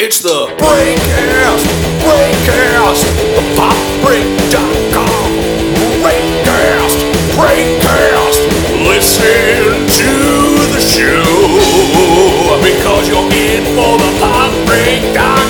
It's the Breakcast, Breakcast, the popbreak.com. Breakcast, Breakcast, listen to the show because you're in for the popbreak.com.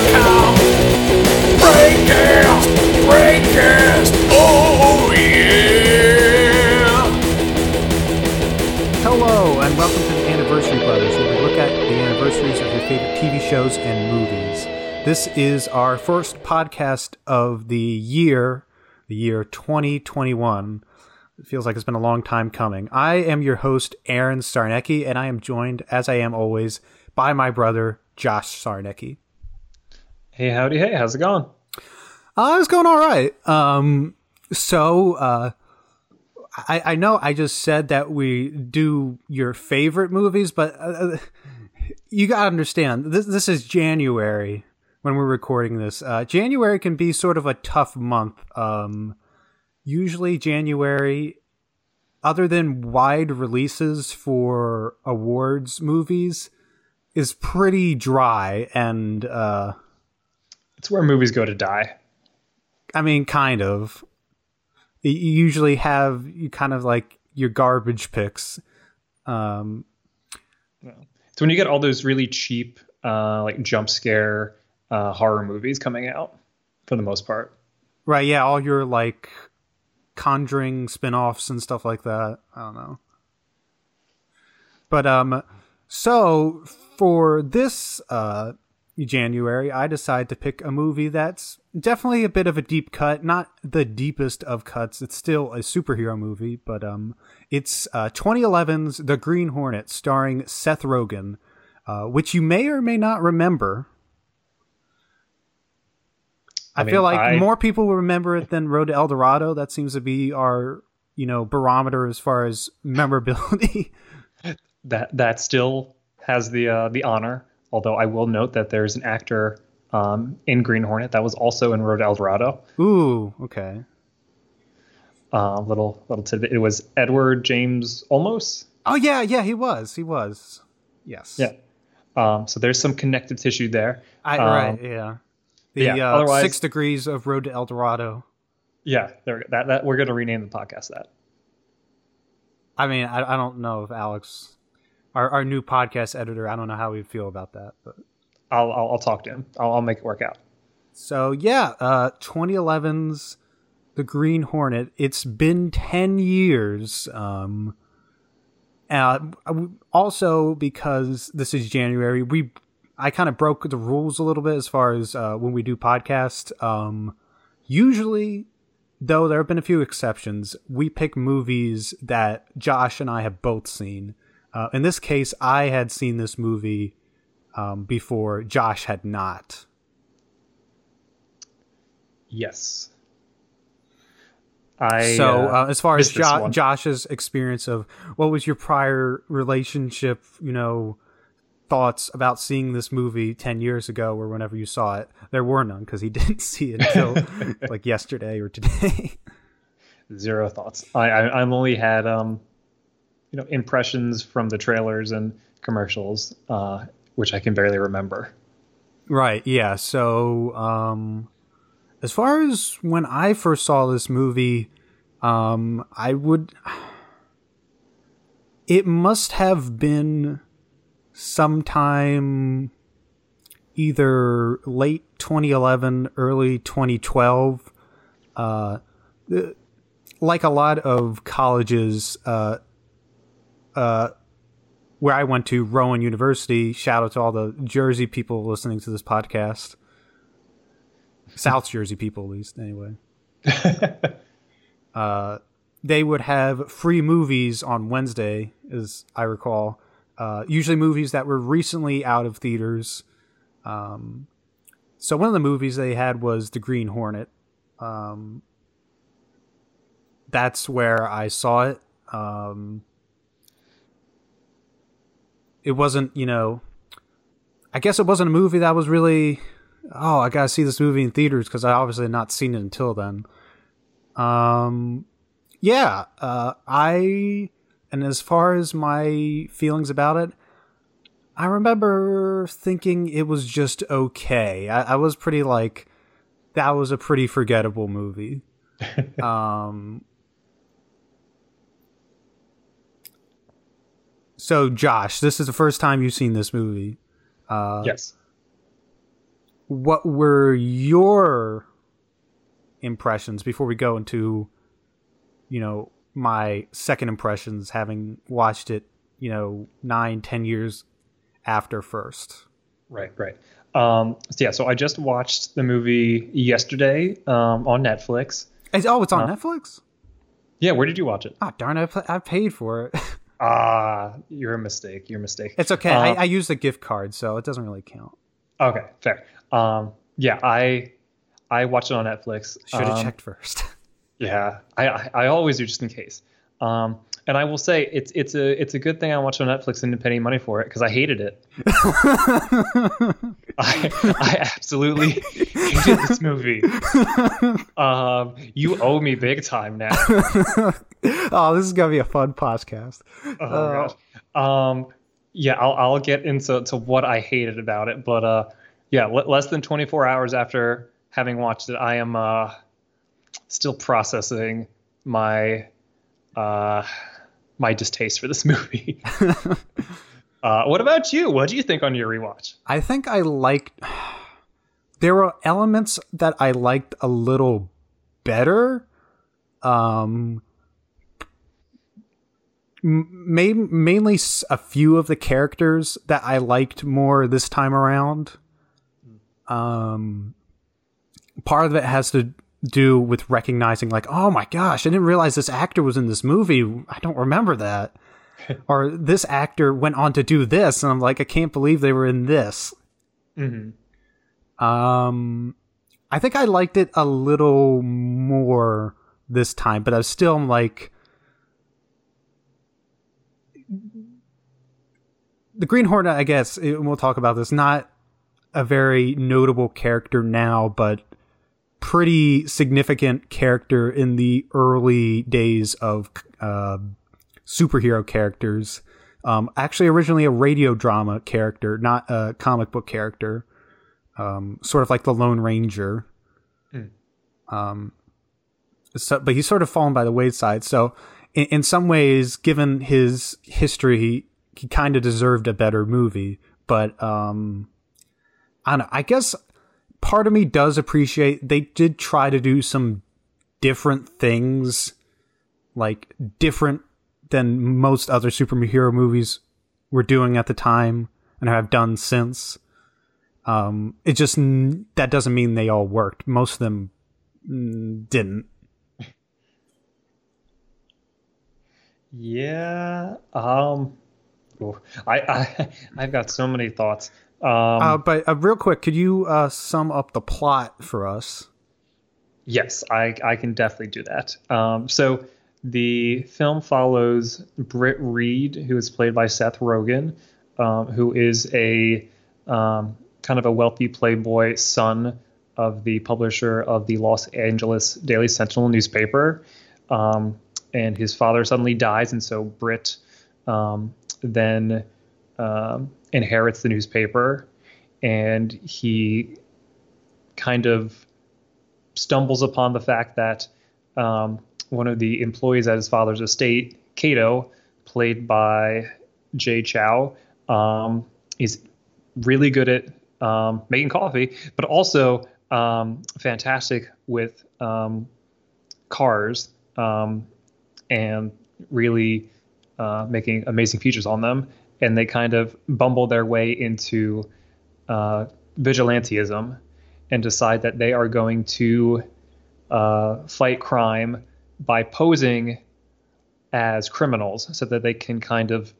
shows and movies. This is our first podcast of the year, the year 2021. It feels like it's been a long time coming. I am your host, Aaron Sarnecki, and I am joined, as I am always, by my brother, Josh Sarnecki. Hey, howdy, hey, how's it going? Uh, it's going all right. Um, so, uh, I, I know I just said that we do your favorite movies, but uh, you gotta understand this. This is January when we're recording this. Uh, January can be sort of a tough month. Um, usually January, other than wide releases for awards movies, is pretty dry, and uh, It's where movies go to die. I mean, kind of. You usually have you kind of like your garbage picks. Um, It's when you get all those really cheap, uh, like jump scare uh, horror movies coming out, for the most part. right, yeah, all your like conjuring spin-offs and stuff like that. I don't know. But um so for this uh January, I decide to pick a movie that's definitely a bit of a deep cut, not the deepest of cuts. It's still a superhero movie, but um it's uh 2011's The Green Hornet starring Seth Rogen, uh, which you may or may not remember. I, I mean, feel like I- more people will remember it than Road to El Dorado. That seems to be our, you know, barometer as far as memorability. That that still has the uh, the honor. Although I will note that there's an actor um, in Green Hornet that was also in Road to El Dorado. Ooh, okay. Uh, little little tidbit. It was Edward James Olmos. Oh yeah, yeah, he was. He was. Yes. Yeah. Um, so there's some connective tissue there. I, Um, right. Yeah. The yeah, uh, otherwise- six degrees of Road to El Dorado. Yeah, there, that that we're gonna rename the podcast that. I mean, I, I don't know if Alex, our, our new podcast editor, I don't know how he'd feel about that, but I'll I'll, I'll talk to him. I'll, I'll make it work out. So yeah, uh 2011's The Green Hornet. It's been 10 years. Um uh, also because this is January, we I kind of broke the rules a little bit as far as uh, when we do podcast. Um usually though there have been a few exceptions, we pick movies that Josh and I have both seen. Uh, in this case, I had seen this movie um, before Josh had not. Yes. I so uh, uh, as far as jo- Josh's experience of what was your prior relationship, you know, thoughts about seeing this movie 10 years ago or whenever you saw it, there were none because he didn't see it until like yesterday or today. zero thoughts. I, I I've only had um, you know, impressions from the trailers and commercials, uh, which I can barely remember. right. Yeah. So, um, as far as when I first saw this movie, um, I would. It must have been sometime either late 2011, early 2012. Uh, like a lot of colleges, uh, uh, where I went to, Rowan University. Shout out to all the Jersey people listening to this podcast. South Jersey people, at least, anyway. uh, they would have free movies on Wednesday, as I recall. Uh, usually movies that were recently out of theaters. Um, so one of the movies they had was The Green Hornet. Um, that's where I saw it. Um, it wasn't, you know, I guess it wasn't a movie that was really, oh, I gotta see this movie in theaters because I obviously had not seen it until then. Um, yeah, uh, I, and as far as my feelings about it, I remember thinking it was just okay. I, I was pretty like, that was a pretty forgettable movie. um, so Josh, this is the first time you've seen this movie. Uh, yes. What were your impressions before we go into, you know, my second impressions having watched it, you know, nine, ten years after first? Right, right. Um, so yeah, so I just watched the movie yesterday um, on Netflix. It's, oh, it's on Netflix. Yeah, where did you watch it? Ah, darn! I, I paid for it. Ah, you're a mistake. You're a mistake. it's okay. I, I used a gift card, so it doesn't really count. Okay, fair. Um, yeah, I I watched it on Netflix. Should have Um, checked first. Yeah, I, I I always do just in case. Um, and I will say it's it's a it's a good thing I watched on Netflix and didn't pay any money for it because I hated it. I I absolutely hated this movie. Um, you owe me big time now. oh, this is gonna be a fun podcast. Oh gosh. Um, yeah, I'll I'll get into to what I hated about it, but uh, yeah, le- less than 24 hours after having watched it, I am uh still processing my uh my distaste for this movie. uh, what about you? What do you think on your rewatch? I think I liked. There were elements that I liked a little better. Um, m- mainly a few of the characters that I liked more this time around. Um, part of it has to do with recognizing, like, oh my gosh, I didn't realize this actor was in this movie. I don't remember that. or this actor went on to do this, and I'm like, I can't believe they were in this. Um, I think I liked it a little more this time, but I was still like, the Green Hornet. I guess we'll talk about this. Not a very notable character now, but pretty significant character in the early days of uh, superhero characters. Um, actually, originally a radio drama character, not a comic book character um, sort of like the Lone Ranger. Um, so, but he's sort of fallen by the wayside. So, in, in some ways, given his history, he, he kind of deserved a better movie. But um, I don't know. I guess part of me does appreciate they did try to do some different things, like different than most other superhero movies were doing at the time and have done since um it just that doesn't mean they all worked most of them didn't Yeah. Um. I I I've got so many thoughts. Um. uh, but uh, real quick could you uh sum up the plot for us Yes, I, I can definitely do that. Um, so the film follows Britt Reed, who is played by Seth Rogen, um, who is a um, kind of a wealthy playboy son of the publisher of the Los Angeles Daily Sentinel newspaper. Um, and his father suddenly dies, and so Britt um, then um, inherits the newspaper, and he kind of stumbles upon the fact that um, one of the employees at his father's estate, Kato, played by Jay Chou, um, is really good at um, making coffee, but also um, fantastic with um, cars um, and really uh, making amazing features on them. And they kind of bumble their way into uh, and decide that they are going to uh, fight crime by posing as criminals so that they can kind of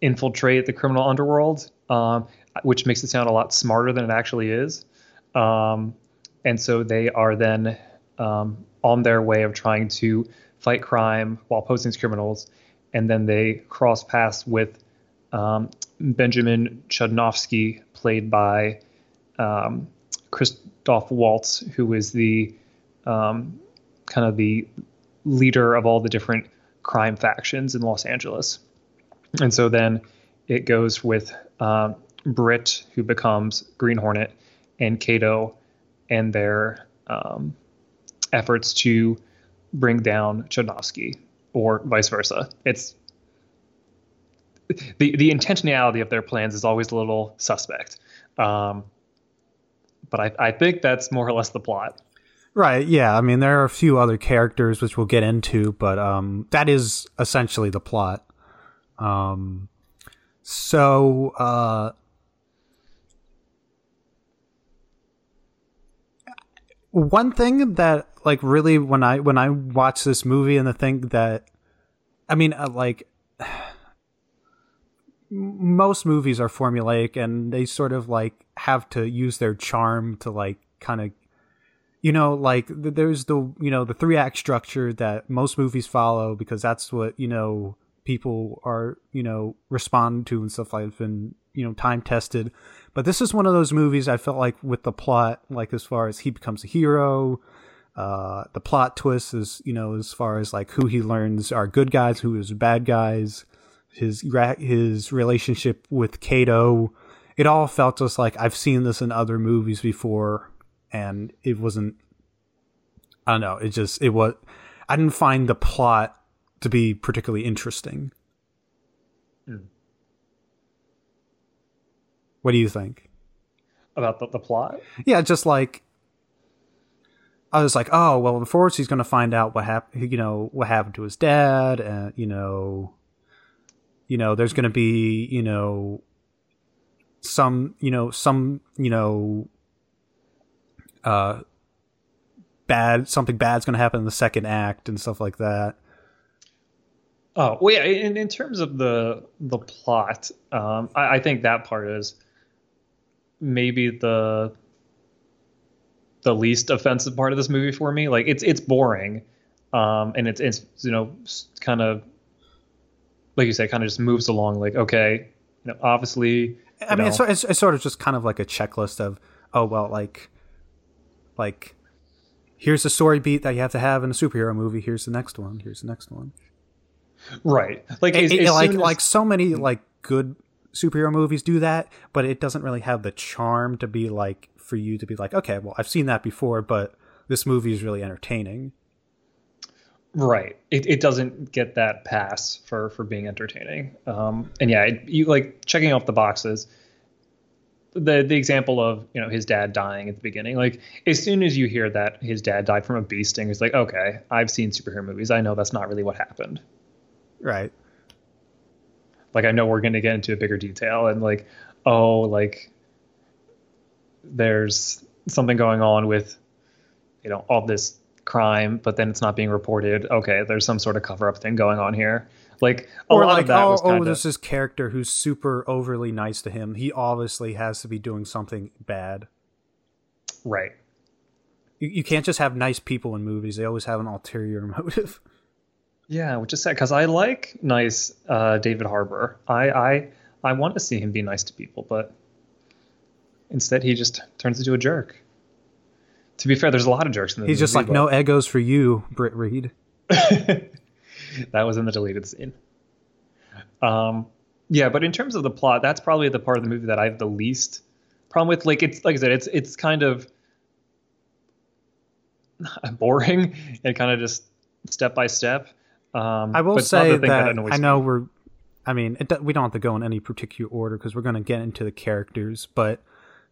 infiltrate the criminal underworld, um, which makes it sound a lot smarter than it actually is. Um, and so they are then um, on their way of trying to fight crime while posing as criminals. And then they cross paths with um, Benjamin Chudnofsky, played by um, Christoph Waltz, who is the um, kind of the leader of all the different crime factions in Los Angeles. And so then it goes with um, Britt, who becomes Green Hornet, and Kato, and their um, efforts to bring down Chudnofsky, or vice versa. It's the the intentionality of their plans is always a little suspect. Um, but I, I think that's more or less the plot. Right. Yeah. I mean, there are a few other characters which we'll get into, but um, that is essentially the plot. Um, so uh, one thing that like really when I when I watch this movie and the thing that I mean uh, like most movies are formulaic and they sort of like have to use their charm to like kind of you know like there's the you know the three act structure that most movies follow because that's what you know people are you know respond to and stuff like it's you know time tested. But this is one of those movies i felt like with the plot like as far as he becomes a hero uh the plot twist is you know as far as like who he learns are good guys who is bad guys his his relationship with Kato, it all felt just like I've seen this in other movies before, and it wasn't. I don't know. It just it was. I didn't find the plot to be particularly interesting. What do you think? About the, the plot? Yeah, just like I was like, oh well, of course he's going to find out what happened. You know what happened to his dad, and you know you know there's going to be you know some you know some you know uh bad something bad's going to happen in the second act and stuff like that Oh well, yeah. In, in terms of the the plot, um, I, I think that part is maybe the the least offensive part of this movie for me. Like it's it's boring, um, and it's it's you know kind of like you say, kind of just moves along. Like okay, you know, obviously. i mean it's, it's, it's sort of just kind of like a checklist of oh well like like here's the story beat that you have to have in a superhero movie here's the next one here's the next one right. Like It- as- it- as like as- like so many like good superhero movies do that but it doesn't really have the charm to be like for you to be like okay well i've seen that before but this movie is really entertaining Right. It, it doesn't get that pass for for being entertaining. Um, and yeah, it, you like checking off the boxes. The the example of you know his dad dying at the beginning, like as soon as you hear that his dad died from a bee sting, it's like okay, I've seen superhero movies. I know that's not really what happened. right Like I know we're going to get into a bigger detail and like oh like there's something going on with you know all this crime, but then it's not being reported. Okay, there's some sort of cover up thing going on here. Like a or lot like of that oh, was oh kind this is character who's super overly nice to him he obviously has to be doing something bad right. you, you can't just have nice people in movies they always have an ulterior motive Yeah, which is sad because I like nice uh, David Harbour. I I I want to see him be nice to people, but instead he just turns into a jerk. To be fair, there's a lot of jerks in this he's just movie, like no egos for you Britt Reed that was in the deleted scene. Um, yeah, but in terms of the plot, that's probably the part of the movie that I have the least problem with. Like it's like I said, it's it's kind of boring and kind of just step by step. Um, I will say that, I me. know we're. I mean, it, we don't have to go in any particular order because we're going to get into the characters. But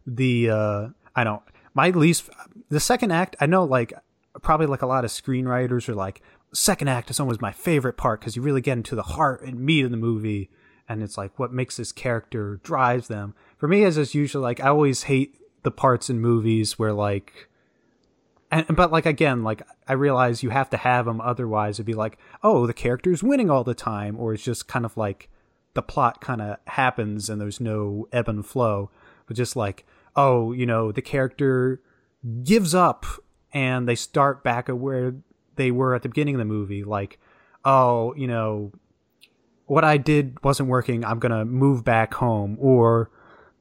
the uh I don't. My least the second act. I know, like probably like a lot of screenwriters are like second act is always my favorite part because you really get into the heart and meat of the movie, and it's like what makes this character drives them. For me, as is usually like I always hate the parts in movies where like and but like again like i realize you have to have them otherwise it'd be like oh the character's winning all the time or it's just kind of like the plot kind of happens and there's no ebb and flow. But just like oh you know the character gives up and they start back at where they were at the beginning of the movie like oh you know what i did wasn't working i'm gonna move back home or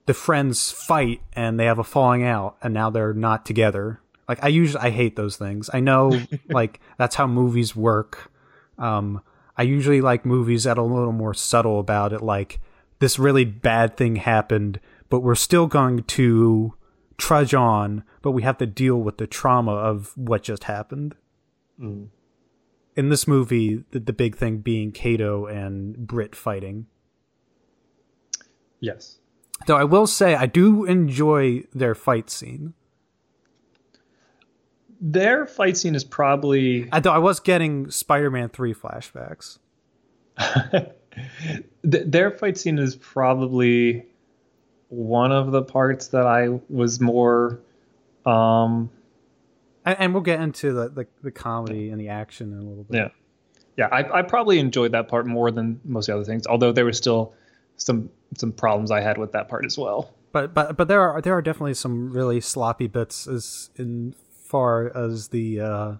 the friends fight and they have a falling out and now they're not together like i usually i hate those things i know like that's how movies work um i usually like movies that are a little more subtle about it like this really bad thing happened, but we're still going to trudge on, but we have to deal with the trauma of what just happened. Mm. In this movie, the, the big thing being Kato and Britt fighting. Yes. Though I will say, I do enjoy their fight scene. Their fight scene is probably I, though I was getting Spider-Man three flashbacks. Their fight scene is probably one of the parts that I was more um And, and we'll get into the, the the comedy and the action in a little bit. yeah yeah I, I probably enjoyed that part more than most of the other things although there were still some some problems I had with that part as well But but but there are there are definitely some really sloppy bits as in far as the uh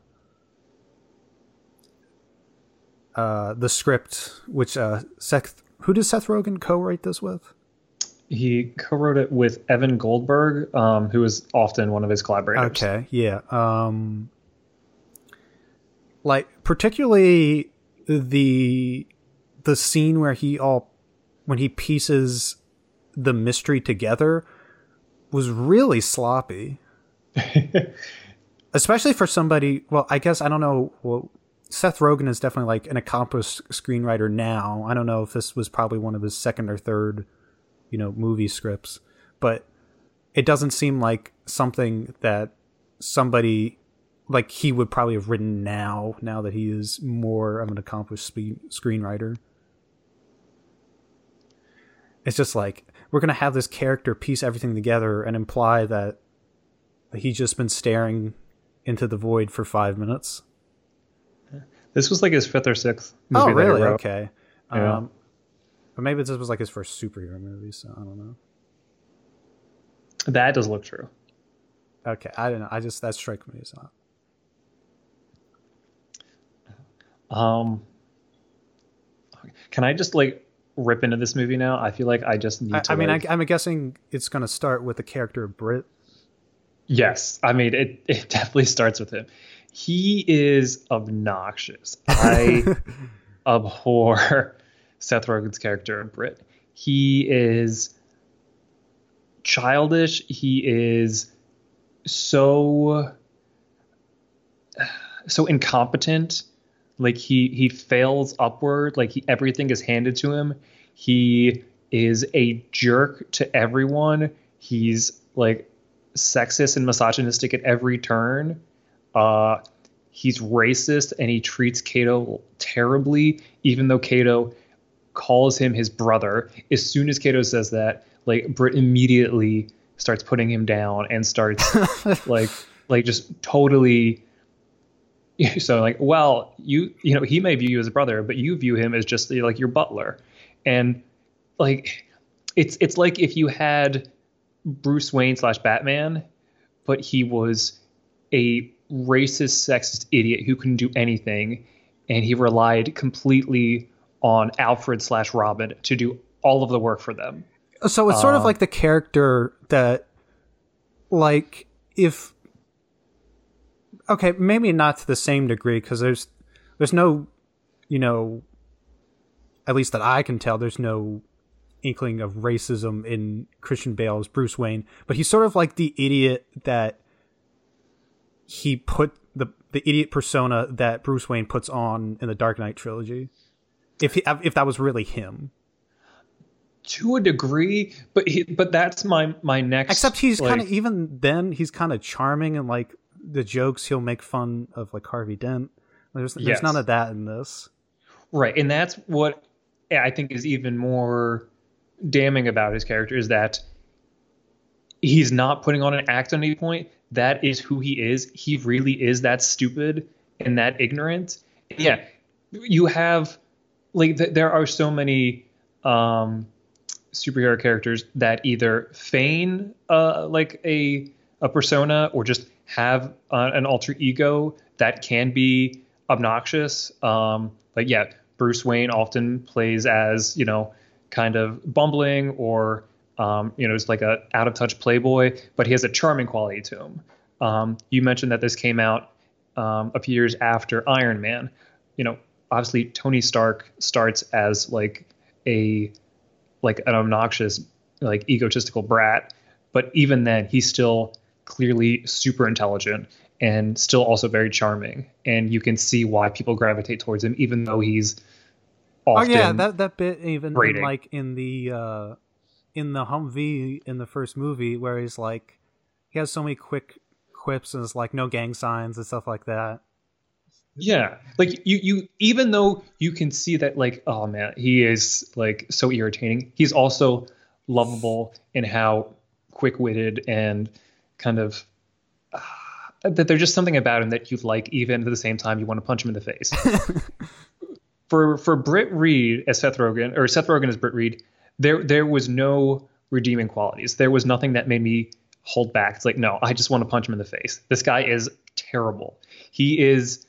uh the script which uh Seth who does Seth Rogen co-write this with? he co-wrote it with Evan Goldberg um, who is often one of his collaborators Okay, yeah. Um like particularly the the scene where he all when he pieces the mystery together was really sloppy. Especially for somebody, well, I guess I don't know, well Seth Rogen is definitely like an accomplished screenwriter now. I don't know if this was probably one of his second or third, you know, movie scripts, but it doesn't seem like something that somebody like he would probably have written now now that he is more of an accomplished spe- screenwriter it's just like we're gonna have this character piece everything together and imply that he's just been staring into the void for five minutes. This was like his fifth or sixth movie oh really? okay. Yeah. um but maybe this was like his first superhero movie so i don't know. That does look true. Okay i don't know i just that strikes me as not Um, can I just like rip into this movie now? I feel like I just need I, to. I mean like- I, i'm guessing it's gonna start with the character of britt yes. I mean, it it definitely starts with him. He is obnoxious. I abhor Seth Rogen's character in Britt. He is childish. He is so so incompetent. Like he he fails upward. Like he everything is handed to him. He is a jerk to everyone. He's like sexist and misogynistic at every turn. Uh, he's racist and he treats Kato terribly, even though Kato calls him his brother. As soon as Kato says that, like Britt immediately starts putting him down and starts like like just totally so like well you you know he may view you as a brother but you view him as just like your butler and like it's it's like if you had bruce wayne slash batman but he was a racist sexist idiot who couldn't do anything and he relied completely on alfred slash robin to do all of the work for them. So it's sort of um, like the character that, like, if okay, maybe not to the same degree because there's there's no, you know, at least that I can tell, there's no inkling of racism in Christian Bale's Bruce Wayne, but he's sort of like the idiot that he put the the idiot persona that Bruce Wayne puts on in the Dark Knight trilogy. If he, if that was really him. to a degree but he, but that's my my next Except he's like- kind of even then he's kind of charming and like the jokes he'll make fun of like Harvey Dent. There's there's Yes. none of that in this. Right, and that's what I think is even more damning about his character is that he's not putting on an act at any point. That is who he is. He really is that stupid and that ignorant. Yeah, you have like th- there are so many um, superhero characters that either feign uh, like a a persona or just have uh, an alter ego that can be obnoxious. Um, like yeah, Bruce Wayne often plays as you know kind of bumbling or um, you know just like a out of touch playboy, but he has a charming quality to him. Um, you mentioned that this came out um, a few years after Iron Man. You know, obviously Tony Stark starts as like a like an obnoxious, like egotistical brat. But even then, he's still clearly super intelligent and still also very charming. And you can see why people gravitate towards him, even though he's oh yeah, that that bit even in, like in the uh in the Humvee in the first movie where he's like he has so many quick quips and it's like no gang signs and stuff like that. Yeah, like you, you, even though you can see that, like, oh man, he is like so irritating. He's also lovable in how quick-witted and kind of uh, that there's just something about him that you like, even at the same time you want to punch him in the face. for for Britt Reed as Seth Rogen, or Seth Rogen as Britt Reed, there there was no redeeming qualities. There was nothing that made me hold back. It's like, no, I just want to punch him in the face. This guy is terrible. He is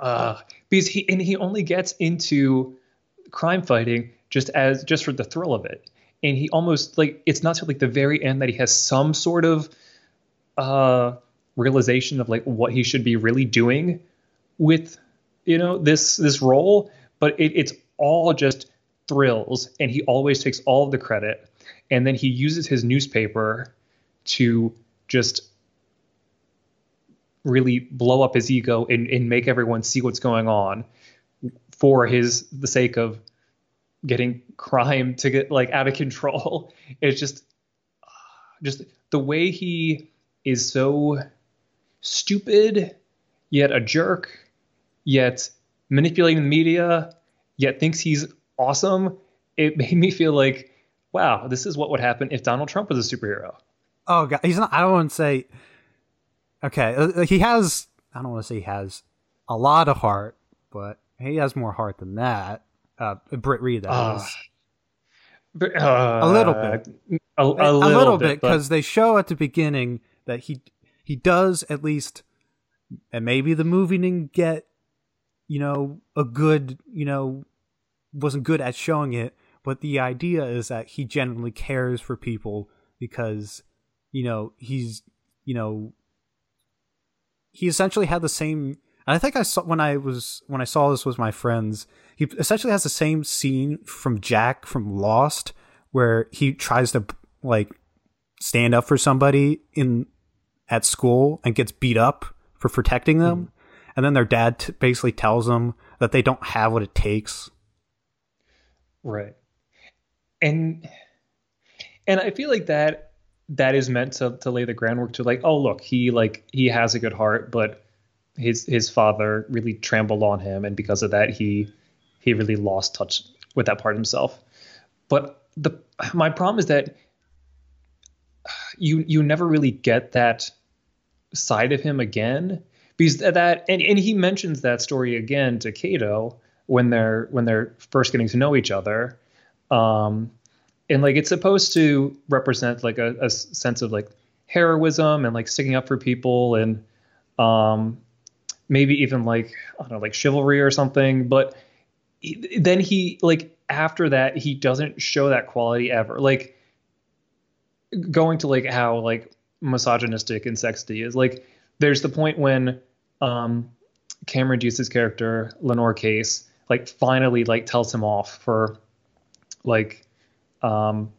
uh, because he and he only gets into crime fighting just as just for the thrill of it, and he almost like it's not till like the very end that he has some sort of uh realization of like what he should be really doing with you know this this role, but it, it's all just thrills, and he always takes all of the credit, and then he uses his newspaper to just really blow up his ego and, and make everyone see what's going on for his the sake of getting crime to get like out of control. It's just ah, just the way he is so stupid yet a jerk yet manipulating the media yet thinks he's awesome it made me feel like wow this is what would happen if donald trump was a superhero Oh god, he's not. I don't want to say. Okay, uh, he has. I don't want to say he has a lot of heart, but he has more heart than that. Uh, Britt Reed, that Ah, is. But, uh, A little bit. a, a a little, little bit because they show at the beginning that he he does at least and maybe the movie didn't get you know a good you know wasn't good at showing it but the idea is that he genuinely cares for people because you know he's you know he essentially had the same and i think i saw when i was when i saw this with my friends he essentially has the same scene from jack from lost where he tries to like stand up for somebody in at school and gets beat up for protecting them mm-hmm. And then their dad t- basically tells them that they don't have what it takes Right. And and I feel like that that is meant to to lay the groundwork to like, oh look, he like he has a good heart, but his his father really trampled on him and because of that he he really lost touch with that part of himself. But the my problem is that you you never really get that side of him again because that and, and he mentions that story again to Kato when they're when they're first getting to know each other. Um and like it's supposed to represent like a, a sense of like heroism and like sticking up for people and um maybe even like i don't know like chivalry or something. But he- then he like after that he doesn't show that quality ever. Like going to like how like misogynistic and sexy is. Like there's the point when um Cameron Diaz's character Lenore Case like finally like tells him off for like um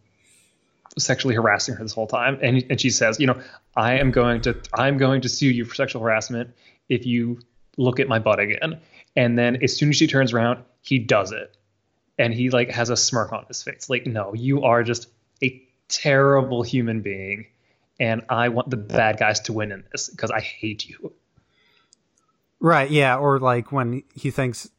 sexually harassing her this whole time. And and she says you know I am going to I'm going to sue you for sexual harassment if you look at my butt again. And then as soon as she turns around he does it. And he like has a smirk on his face. Like no you are just a terrible human being and I want the bad guys to win in this because I hate you Right, yeah, or like when he thinks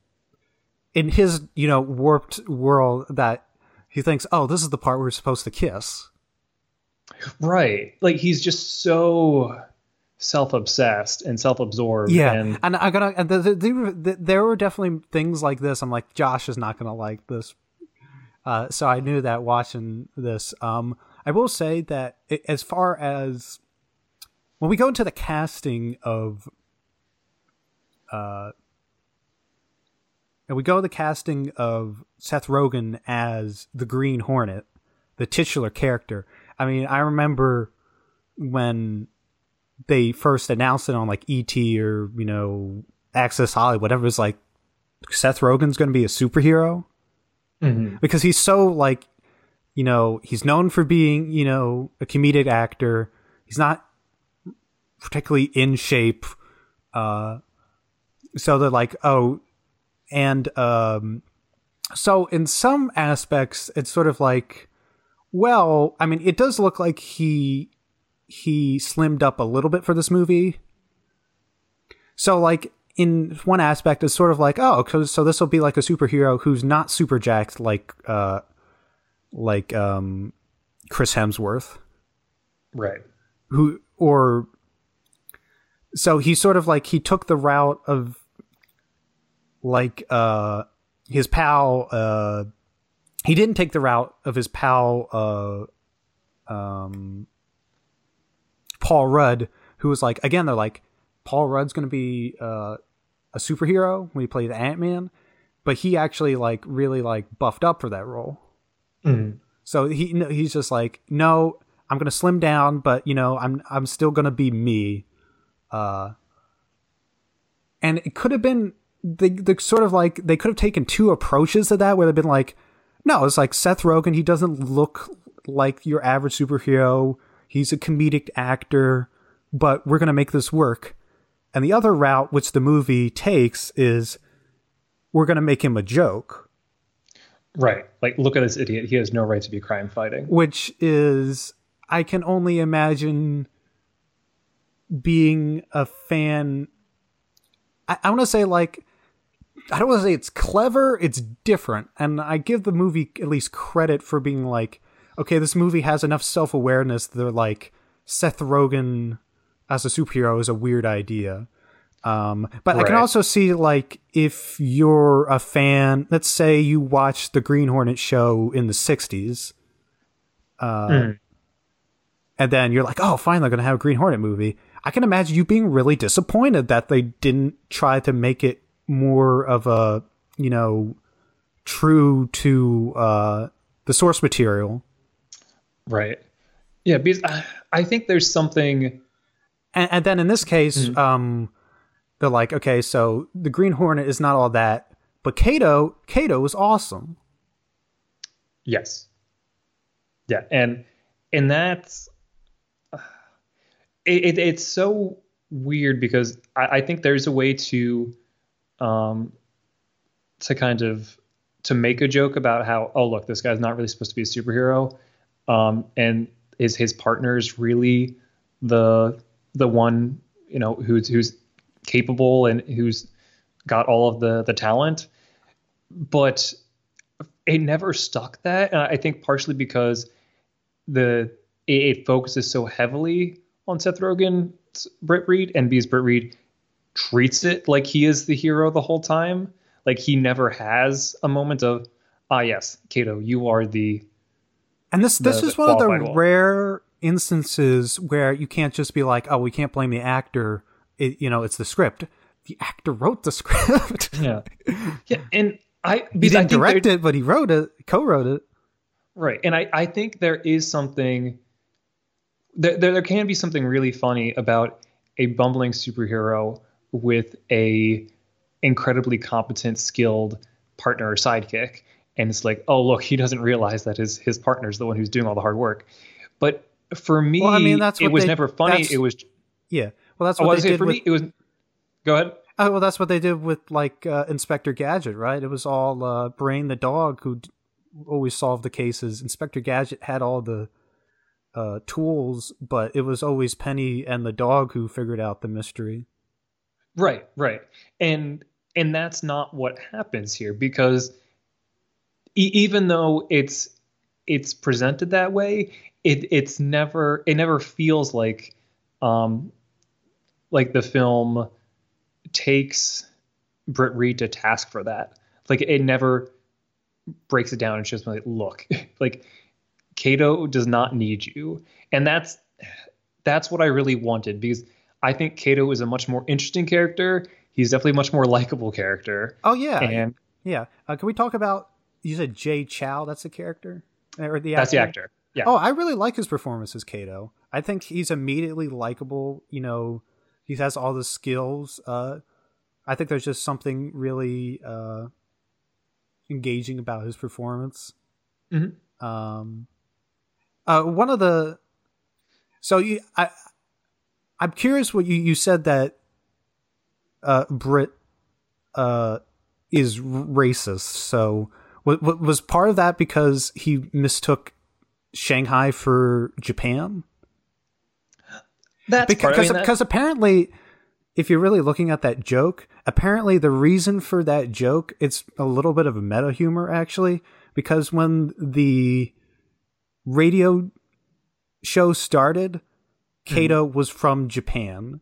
in his, you know, warped world that he thinks, "Oh, this is the part we're supposed to kiss." Right. Like he's just so self-obsessed and self-absorbed Yeah, and and I gotta. And the, the, the, the, there were definitely things like this. I'm like, Josh is not gonna like this. Uh, so I knew that watching this. Um, I will say that it, as far as when we go into the casting of, uh, and we go to the casting of Seth Rogen as the Green Hornet, the titular character. I mean, I remember when they first announced it on like ET or you know Access Hollywood, whatever. It was like Seth Rogen's going to be a superhero, Mhm. because he's so like you know he's known for being you know a comedic actor he's not particularly in shape uh so they're like oh and um so in some aspects it's sort of like well i mean it does look like he he slimmed up a little bit for this movie so like in one aspect it's sort of like oh 'cause- so this will be like a superhero who's not super jacked like uh like um chris hemsworth Right. who or so he's sort of like he took the route of like uh his pal uh he didn't take the route of his pal uh um Paul Rudd who was like again they're like Paul Rudd's going to be uh a superhero when he played Ant-Man but he actually like really like buffed up for that role Mhm. so he he's just like, no, I'm gonna slim down, but you know, I'm I'm still gonna be me. Uh, and it could have been the the sort of like they could have taken two approaches to that, where they've been like, no, it's like Seth Rogen. He doesn't look like your average superhero. He's a comedic actor, but we're gonna make this work. And the other route, which the movie takes, is we're gonna make him a joke. Right. Like, look at this idiot. He has no right to be crime fighting. which is I can only imagine being a fan. I, I want to say like I don't want to say it's clever. It's different, and I give the movie at least credit for being like, okay, this movie has enough self awareness. That they're like Seth Rogen as a superhero is a weird idea. Um, but I can also see like if you're a fan, let's say you watched the Green Hornet show in the '60s, uh, Mhm. and then you're like, oh, they're gonna have a Green Hornet movie. I can imagine you being really disappointed that they didn't try to make it more of a, you know, true to uh, the source material. Right. Yeah, because I, I think there's something. And, and then in this case, Mm-hmm. um, they're like, okay, so the Green Hornet is not all that, but Kato, Kato is awesome. Yes. Yeah, and and that's it, it, it's so weird because I, I think there's a way to um to kind of to make a joke about how oh look this guy's not really supposed to be a superhero. Um and is his partner is really the the one you know who's who's capable and who's got all of the the talent? But it never stuck that. And i think partially because the it, focuses so heavily on seth rogen's britt reed and because britt reed treats it like he is the hero the whole time like he never has a moment of ah yes kato you are the And this this The- is the one of the rare instances where you can't just be like, oh, we can't blame the actor. It, you know, it's the script. The actor wrote the script. yeah yeah and i he I didn't there- direct it, but he wrote it, co-wrote it. Right. And I, I think there is something there, there there can be something really funny about a bumbling superhero with a incredibly competent, skilled partner or sidekick. And it's like, oh look, he doesn't realize that his his partner's the one who's doing all the hard work. But for me, Well, I mean, that's it was they- never funny. It was Yeah. Well, that's oh, what was they did for with. me, it was go ahead. Oh, well, that's what they did with like uh, Inspector Gadget, right? It was all uh, Brain the dog who d- always solved the cases. Inspector Gadget had all the uh, tools, but it was always Penny and the dog who figured out the mystery. Right, right. And and that's not what happens here because e- even though it's it's presented that way, it it's never it never feels like um like the film takes Britt Reed to task for that. Like it never breaks it down and shows me like, look, like Kato does not need you. And that's that's what I really wanted because I think Kato is a much more interesting character. He's definitely a much more likable character. Oh yeah, And yeah. Uh, can we talk about? You said Jay Chou. That's the character, or the that's the actor. Yeah. Oh, I really like his performance as Kato. I think he's immediately likable. You know, he has all the skills. Uh, I think there's just something really uh, engaging about his performance. Mhm. Um, uh, one of the so you I I'm curious what you you said that uh Britt uh is racist. So what, was part of that because he mistook Shanghai for Japan? That's because part, I mean, that- because apparently if you're really looking at that joke apparently the reason for that joke it's a little bit of a meta humor actually because when the radio show started kato was from japan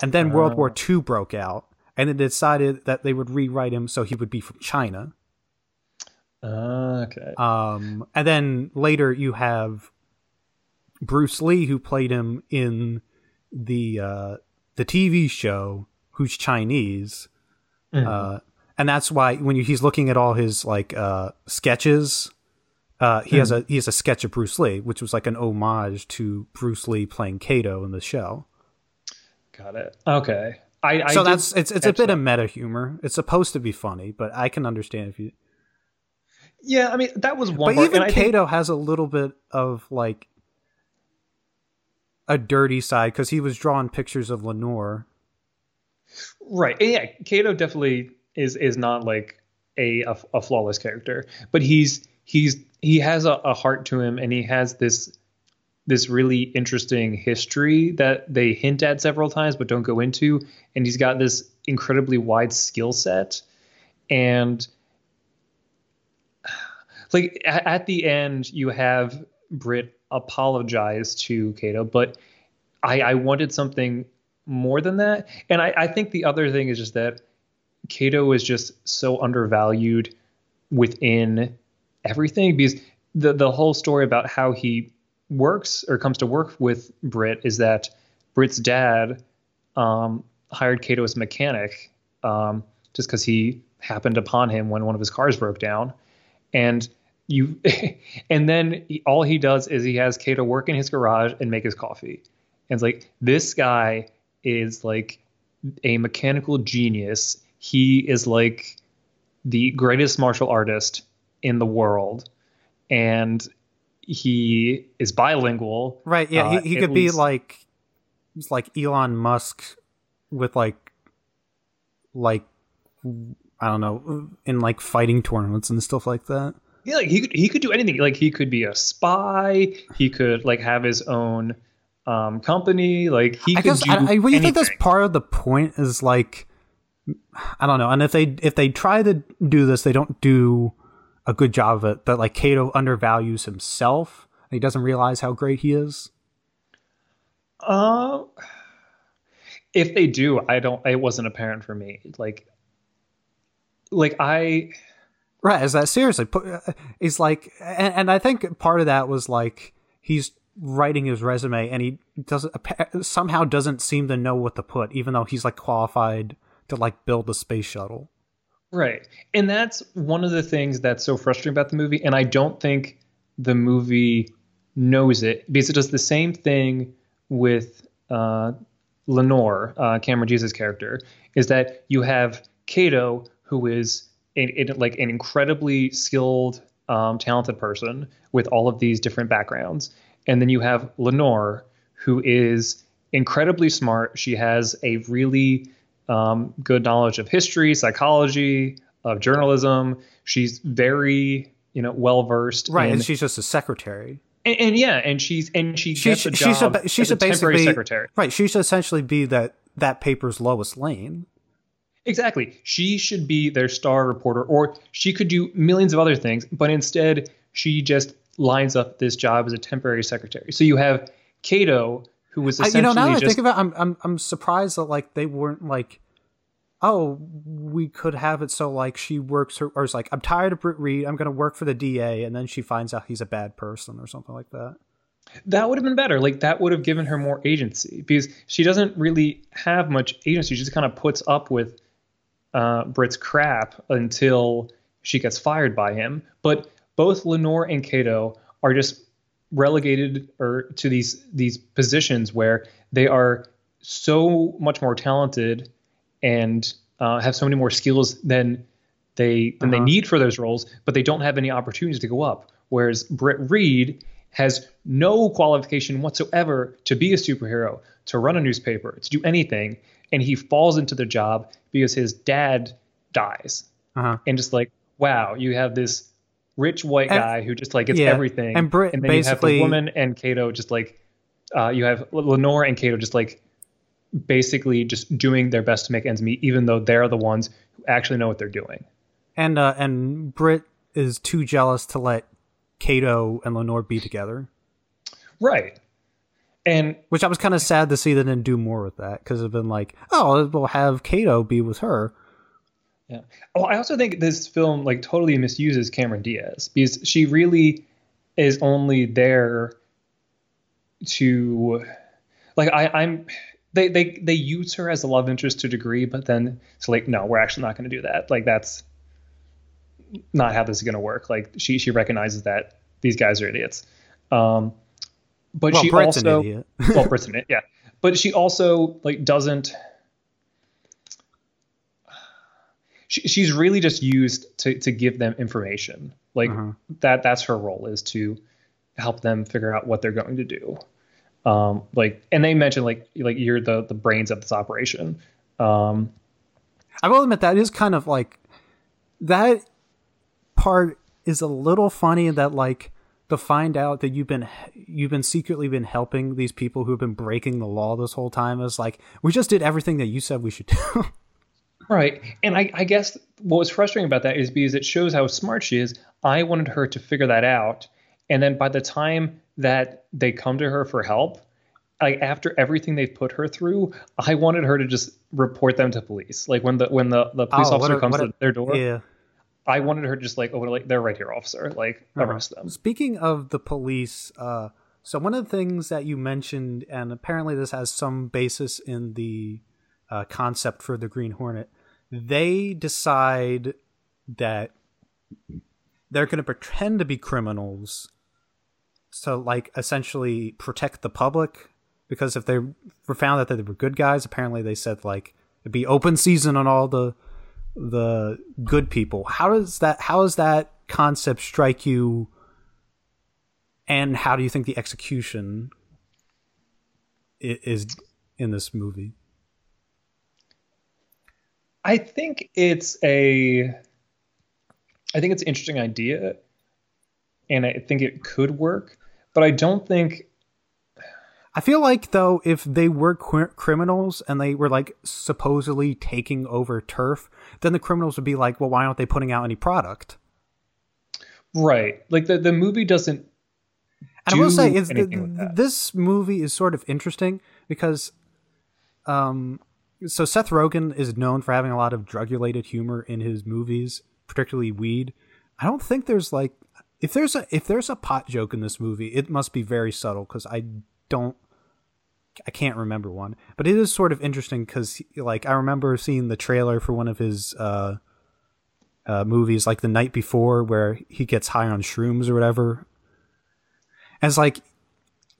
and then world war ii broke out and it decided that they would rewrite him so he would be from china. Ah, okay. um, and then later you have Bruce Lee, who played him in the uh, the TV show, who's Chinese, uh, and that's why when you, he's looking at all his like uh, sketches, uh, he has a he has a sketch of Bruce Lee, which was like an homage to Bruce Lee playing Kato in the show. Got it. Okay. I, I so that's it's it's a bit that. of meta humor. It's supposed to be funny, but I can understand if you. yeah. I mean, that was one. But part, even and I think- Kato has a little bit of like a dirty side because he was drawing pictures of Lenore. Right. And yeah, Kato definitely is is not like a a, a flawless character, but he's he's he has a, a heart to him, and he has this this really interesting history that they hint at several times but don't go into, and he's got this incredibly wide skill set, and like at, the end you have Britt apologize to Kato, but I, I wanted something more than that. And I, I think the other thing is just that Kato is just so undervalued within everything because the the whole story about how he works or comes to work with Britt is that Britt's dad um, hired Kato as a mechanic um, just because he happened upon him when one of his cars broke down, and you and then he, all he does is he has Kato work in his garage and make his coffee. And it's like this guy is like a mechanical genius. He is like the greatest martial artist in the world, and he is bilingual. Right? Yeah, Uh, he, he could be like, he's like Elon Musk with like, like I don't know, in like fighting tournaments and stuff like that. Yeah, like he could he could do anything. Like he could be a spy. He could like have his own um, company. Like he I could guess do I, I anything. think that's part of the point. Is like, I don't know. And if they if they try to do this, they don't do a good job of it. That like Kato undervalues himself. And he doesn't realize how great he is. Uh, if they do, I don't. It wasn't apparent for me. Like, like I. Right, is that seriously? Put, is like, and, and I think part of that was like he's writing his resume and he doesn't somehow doesn't seem to know what to put, even though he's like qualified to like build a space shuttle. Right. And that's one of the things that's so frustrating about the movie. And I don't think the movie knows it because it does the same thing with uh, Lenore, uh, Cameron Diaz' character, is that you have Kato, who is in, like an incredibly skilled, um, talented person with all of these different backgrounds. And then you have Lenore, who is incredibly smart. She has a really um, good knowledge of history, psychology, of journalism. She's very, you know, well versed. Right, in, and she's just a secretary. and, and yeah, and she's and she She's gets a she's job a, she's as a, a temporary secretary. right. She should essentially be that that paper's Lois Lane. Exactly. She should be their star reporter, or she could do millions of other things, but instead she just lines up this job as a temporary secretary. So you have Kato, who was I, essentially you know, now that I think of it, I'm I'm I'm surprised that like they weren't like, oh, we could have it so like she works her or it's like I'm tired of Britt Reed, I'm gonna work for the DA, and then she finds out he's a bad person or something like that. that would have been better. Like that would have given her more agency because she doesn't really have much agency. She just kind of puts up with uh, Britt's crap until she gets fired by him. But both Lenore and Kato are just relegated or to these these positions where they are so much more talented and uh, have so many more skills than they than they Uh-huh. need for those roles, but they don't have any opportunities to go up. Whereas Britt Reed has no qualification whatsoever to be a superhero, to run a newspaper, to do anything, and he falls into the job because his dad dies, Uh-huh. and just like wow, you have this rich white And- guy who just like gets yeah, everything, and Britt then you have the woman and Kato just like uh, you have Lenore and Kato just like basically just doing their best to make ends meet, even though they're the ones who actually know what they're doing. And uh, and Britt is too jealous to let Kato and Lenore be together, Right. And which I was kind of sad to see they didn't do more with that because it'd been like, oh, we'll have Kato be with her. yeah. Oh, I also think this film like totally misuses Cameron Diaz because she really is only there to like I, I'm they, they they use her as a love interest to a degree, but then it's like, no, we're actually not gonna do that. Like that's not how this is gonna work. Like she she recognizes that these guys are idiots. Um but Well, she Britt's also an idiot. well, Britain, it, yeah. But she also like doesn't. She, she's really just used to to give them information. Like Uh-huh. that. That's her role is to help them figure out what they're going to do. Um, like, and they mentioned like like you're the the brains of this operation. Um, I will admit that is kind of like that part is a little funny that like to find out that you've been you've been secretly been helping these people who have been breaking the law this whole time is like we just did everything that you said we should do. Right. And I, I guess what was frustrating about that is because it shows how smart she is. I wanted her to figure that out. And then by the time that they come to her for help, like after everything they've put her through, I wanted her to just report them to police. Like when the when the, the police Oh, officer a- comes what to their door, yeah. I wanted her to just like, oh, like they're right here, officer. Like Uh-huh. arrest them. Speaking of the police, uh, so one of the things that you mentioned, and apparently this has some basis in the uh, concept for the Green Hornet, they decide that they're going to pretend to be criminals to, like, essentially protect the public. Because if they were found that they were good guys, apparently they said like it'd be open season on all the the good people. How does that how does that concept strike you and how do you think the execution is in this movie? I think it's a I think it's an interesting idea and I think it could work, but I don't think I feel like though if they were qu- criminals and they were like supposedly taking over turf, then the criminals would be like, "Well, why aren't they putting out any product?" right. Like the the movie doesn't And I will say, it's the, anything with that. this movie is sort of interesting because, um, so Seth Rogen is known for having a lot of drug-related humor in his movies, particularly weed. I don't think there's like, if there's a if there's a pot joke in this movie, it must be very subtle because I don't, I can't remember one. But it is sort of interesting because, like, I remember seeing the trailer for one of his uh, uh, movies, like the night before, where he gets high on shrooms or whatever, and it's like,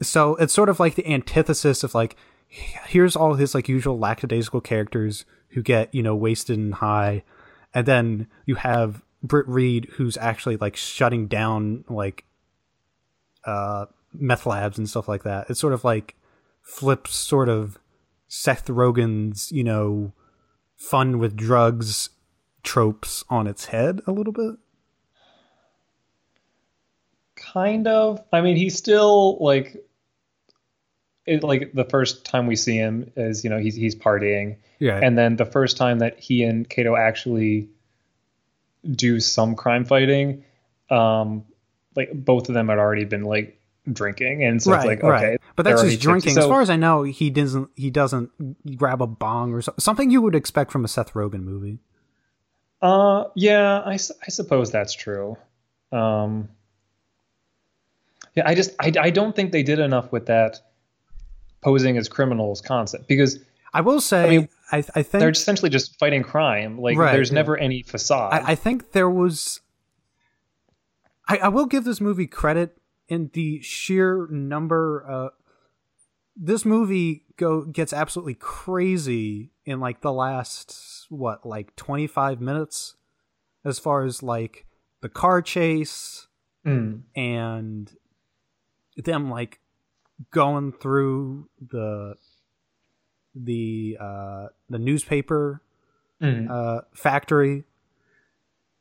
so it's sort of like the antithesis of like, here's all his like usual lackadaisical characters who get you know wasted and high, and then you have Britt Reed who's actually like shutting down like, uh, meth labs and stuff like that. It's sort of like flips sort of Seth Rogen's you know fun with drugs tropes on its head a little bit. kind of I mean he's still like it, like the first time we see him is you know he's he's partying Yeah, and then the first time that he and Kato actually do some crime fighting um like both of them had already been like drinking and so right, it's like right. okay But that's just drinking. tipsy. as So- far as I know, he doesn't. He doesn't grab a bong or so, something you would expect from a Seth Rogen movie. Uh, yeah, I, I suppose that's true. Um, yeah, I just I, I don't think they did enough with that posing as criminals concept because I will say, I, mean, I, I think they're essentially just fighting crime. Like Right, there's yeah. never any facade. I, I think there was. I, I will give this movie credit in the sheer number. Uh, this movie go gets absolutely crazy in like the last what like twenty five minutes, as far as like the car chase Mm. and them like going through the the uh the newspaper Mm. uh factory.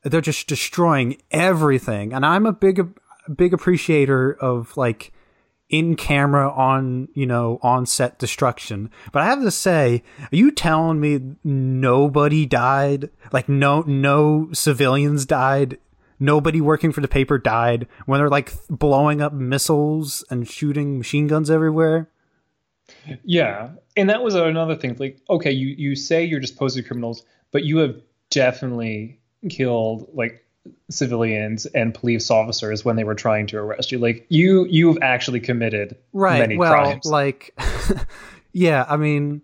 They're just destroying everything. And i'm a big big appreciator of like in camera on you know on set destruction. But i have to say are you telling me nobody died? Like no no civilians died? Nobody working for the paper died when they're like blowing up missiles and shooting machine guns everywhere Yeah, and that was another thing. Like, okay, you you say you're just posted criminals, but you have definitely killed like civilians and police officers when they were trying to arrest you. Like, you you've actually committed right many well crimes. like yeah i mean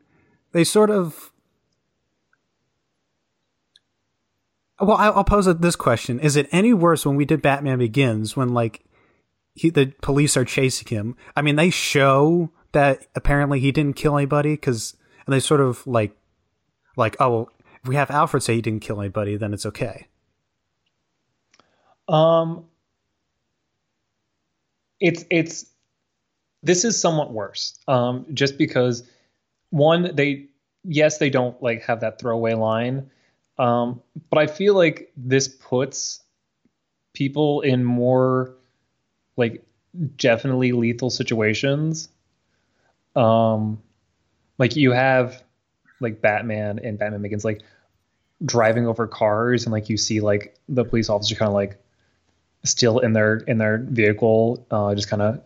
they sort of well i'll pose this question is it any worse when we did batman begins when like he, the police are chasing him i mean they show that apparently he didn't kill anybody because and they sort of like like oh well if we have alfred say he didn't kill anybody then it's okay Um, it's it's this is somewhat worse. Um, just because one, they yes, they don't like have that throwaway line. Um, but I feel like this puts people in more like definitely lethal situations. Um, like you have like Batman and Batman Begins like driving over cars and like you see like the police officer kind of like still in their in their vehicle uh just kind of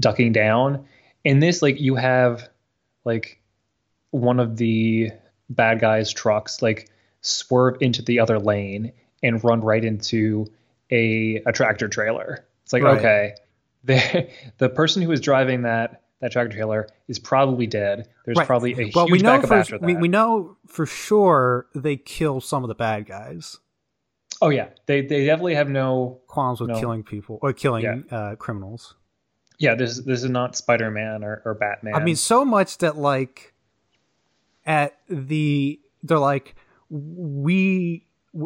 ducking down. In this like you have like one of the bad guys trucks like swerve into the other lane and run right into a a tractor trailer. It's like Right. okay. The the person who was driving that that tractor trailer is probably dead there's Right. probably a well huge we know backup for, after that we, we know for sure they kill some of the bad guys oh yeah they they definitely have no qualms with No. killing people or killing Yeah. uh, criminals. yeah this this is not spider-man or, or batman I mean, so much that like at the they're like we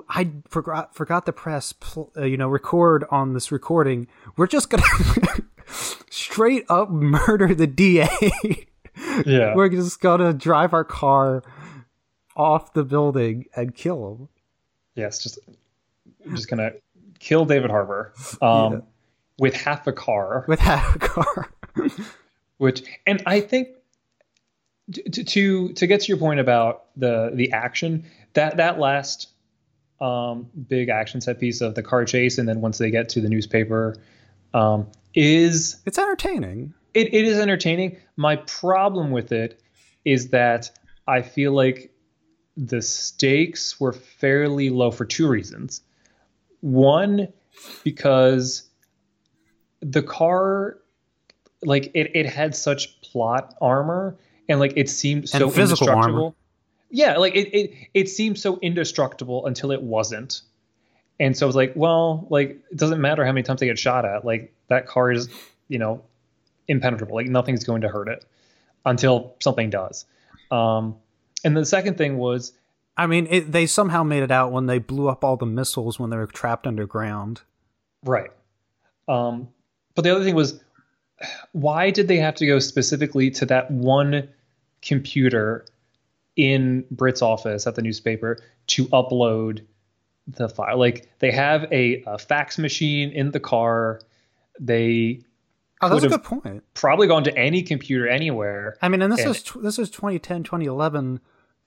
I forgot forgot the press pl- uh, you know record on this recording. We're just gonna straight up murder the DA. yeah We're just gonna drive our car off the building and kill him. Yes, just just gonna kill David Harbour um, Yeah. with half a car, with half a car. which and I think to, to to get to your point about the the action that that last um, big action set piece of the car chase, and then once they get to the newspaper, um, is it's entertaining. it, it is entertaining. My problem with it is that I feel like the stakes were fairly low for two reasons. One, because the car, like it, it had such plot armor and like it seemed so physical armor. indestructible. Yeah, like it, it it seemed so indestructible until it wasn't. And so I was like, well, like it doesn't matter how many times they get shot at. Like that car is, you know, impenetrable. Like nothing's going to hurt it until something does. Um, and the second thing was, I mean, it, they somehow made it out when they blew up all the missiles when they were trapped underground. right. Um, but the other thing was, why did they have to go specifically to that one computer in Britt's office at the newspaper to upload the file? Like they have a, a fax machine in the car. They Oh, that's a good point. probably gone to any computer anywhere. I mean, and this And- is tw- this is 2010, 2011.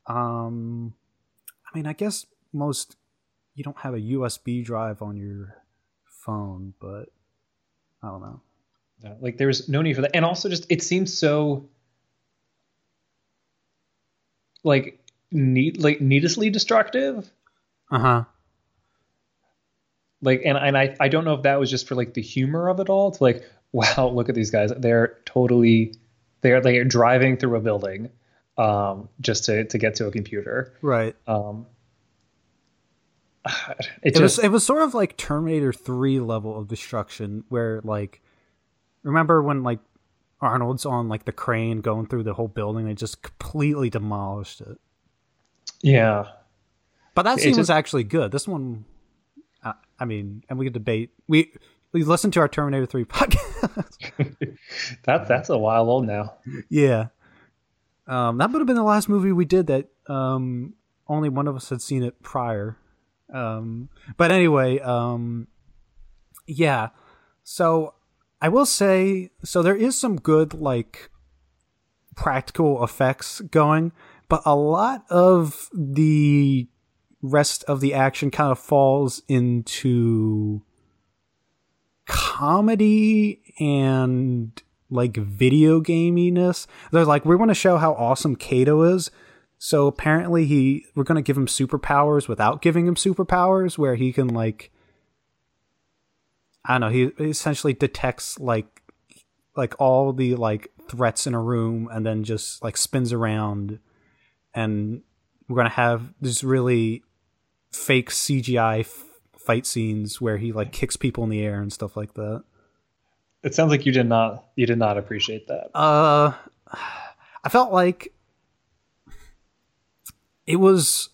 Um, I mean, I guess most you don't have a USB drive on your phone, but I don't know. Like there's no need for that and also just it seems so like need like needlessly destructive Uh huh. Like and, and I, I don't know if that was just for like the humor of it all to like wow look at these guys they're totally they're they're driving through a building um just to to get to a computer Right. um it It just was it was sort of like Terminator Three level of destruction, where like, remember when like Arnold's on like the crane going through the whole building, they just completely demolished it. yeah But that It scene was actually good. This one I mean, and we could debate. We we listened to our Terminator Three podcast. That that's a while old now. yeah, um, that would have been the last movie we did that um, only one of us had seen it prior. Um, but anyway, um, yeah. So I will say, so there is some good like practical effects going, but a lot of the rest of the action kind of falls into comedy and like video gaminess. They're like, we want to show how awesome Kato is. So apparently he we're gonna give him superpowers without giving him superpowers, where he can like I don't know, he essentially detects like like all the like threats in a room and then just like spins around and we're gonna have this really fake CGI f- fight scenes where he like kicks people in the air and stuff like that. It sounds like you did not you did not appreciate that. Uh, I felt like it was.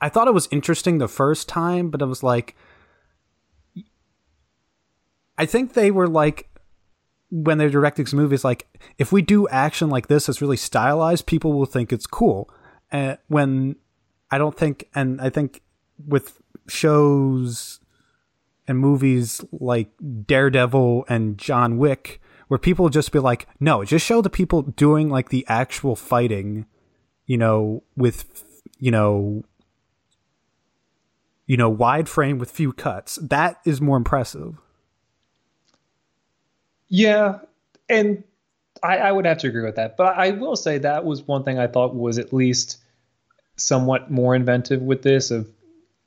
I thought it was interesting the first time, but it was like. I think they were like when they're directing these movies, like if we do action like this, it's really stylized. People will think it's cool. And when I don't think, and I think with shows and movies like Daredevil and John Wick, where people just be like, no, just show the people doing like the actual fighting, you know, with, you know, you know, wide frame with few cuts. That is more impressive. Yeah, and I, I would have to agree with that. But I will say that was one thing I thought was at least somewhat more inventive with this of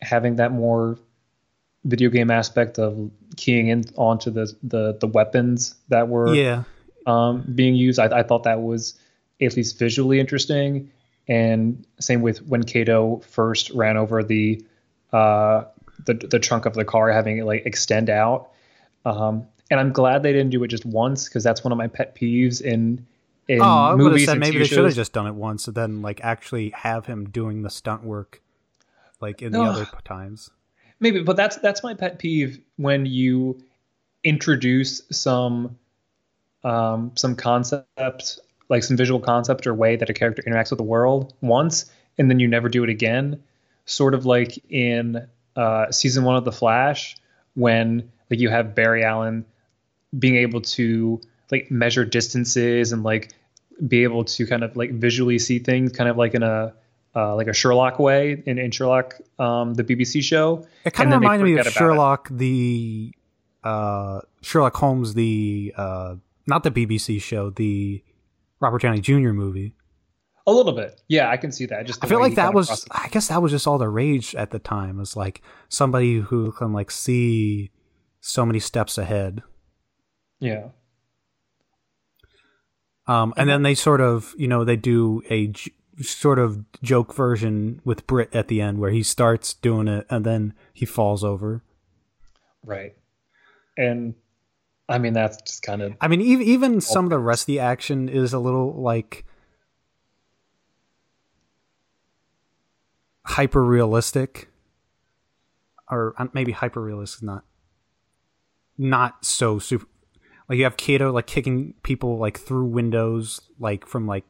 having that more video game aspect of keying in onto the the, the weapons that were Yeah. um, being used. I, I thought that was at least visually interesting. And same with when Kato first ran over the uh, the the trunk of the car, having it like extend out. Um, and I'm glad they didn't do it just once because that's one of my pet peeves in in Oh, I would have movies said maybe they should have just done it once and then like actually have him doing the stunt work like in the other times. Maybe, but that's that's my pet peeve when you introduce some um, some concept, like some visual concept or way that a character interacts with the world once, and then you never do it again. Sort of like in uh, season one of The Flash, when like you have Barry Allen being able to like measure distances and like be able to kind of like visually see things, kind of like in a uh, like a Sherlock way in, in Sherlock, um, the BBC show. It kind of reminded me of about it. Sherlock the uh Sherlock Holmes the uh not the BBC show, the Robert Downey Jr. movie. A little bit, yeah, I can see that. Just I feel like that was I guess that was just all the rage at the time. Was like somebody who can like see so many steps ahead. yeah, Um, and then they sort of, you know, they do a sort of joke version with Britt at the end where he starts doing it and then he falls over. right. And I mean that's just kind of I mean, even even some of the rest of the action is a little like hyper realistic, or uh, maybe hyper realistic, not not so super. Like you have Kato like kicking people like through windows, like from like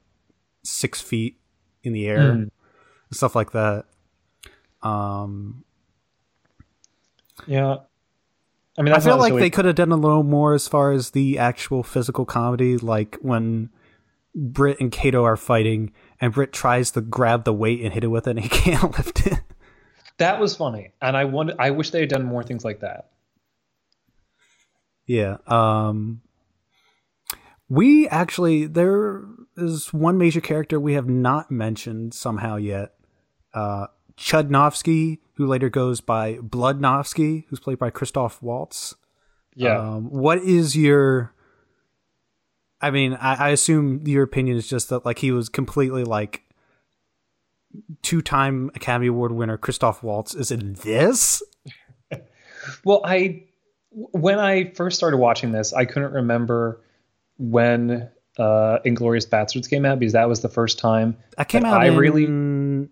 six feet in the air, Mm. stuff like that. Um, yeah. I mean, I feel like they could have done a little more as far as the actual physical comedy, like when Britt and Kato are fighting, and Britt tries to grab the weight and hit it with it, and he can't lift it. that was funny, and I wanted, I wish they had done more things like that. yeah. Um, we actually there is one major character we have not mentioned somehow yet. Uh, Chudnofsky, who later goes by Bloodnofsky, who's played by Christoph Waltz. Yeah, Um, what is your? I mean, I, I assume your opinion is just that like he was completely like two-time Academy Award winner Christoph Waltz is in this. Well, I when I first started watching this, I couldn't remember when uh Inglourious Basterds came out because that was the first time I came out I in. really-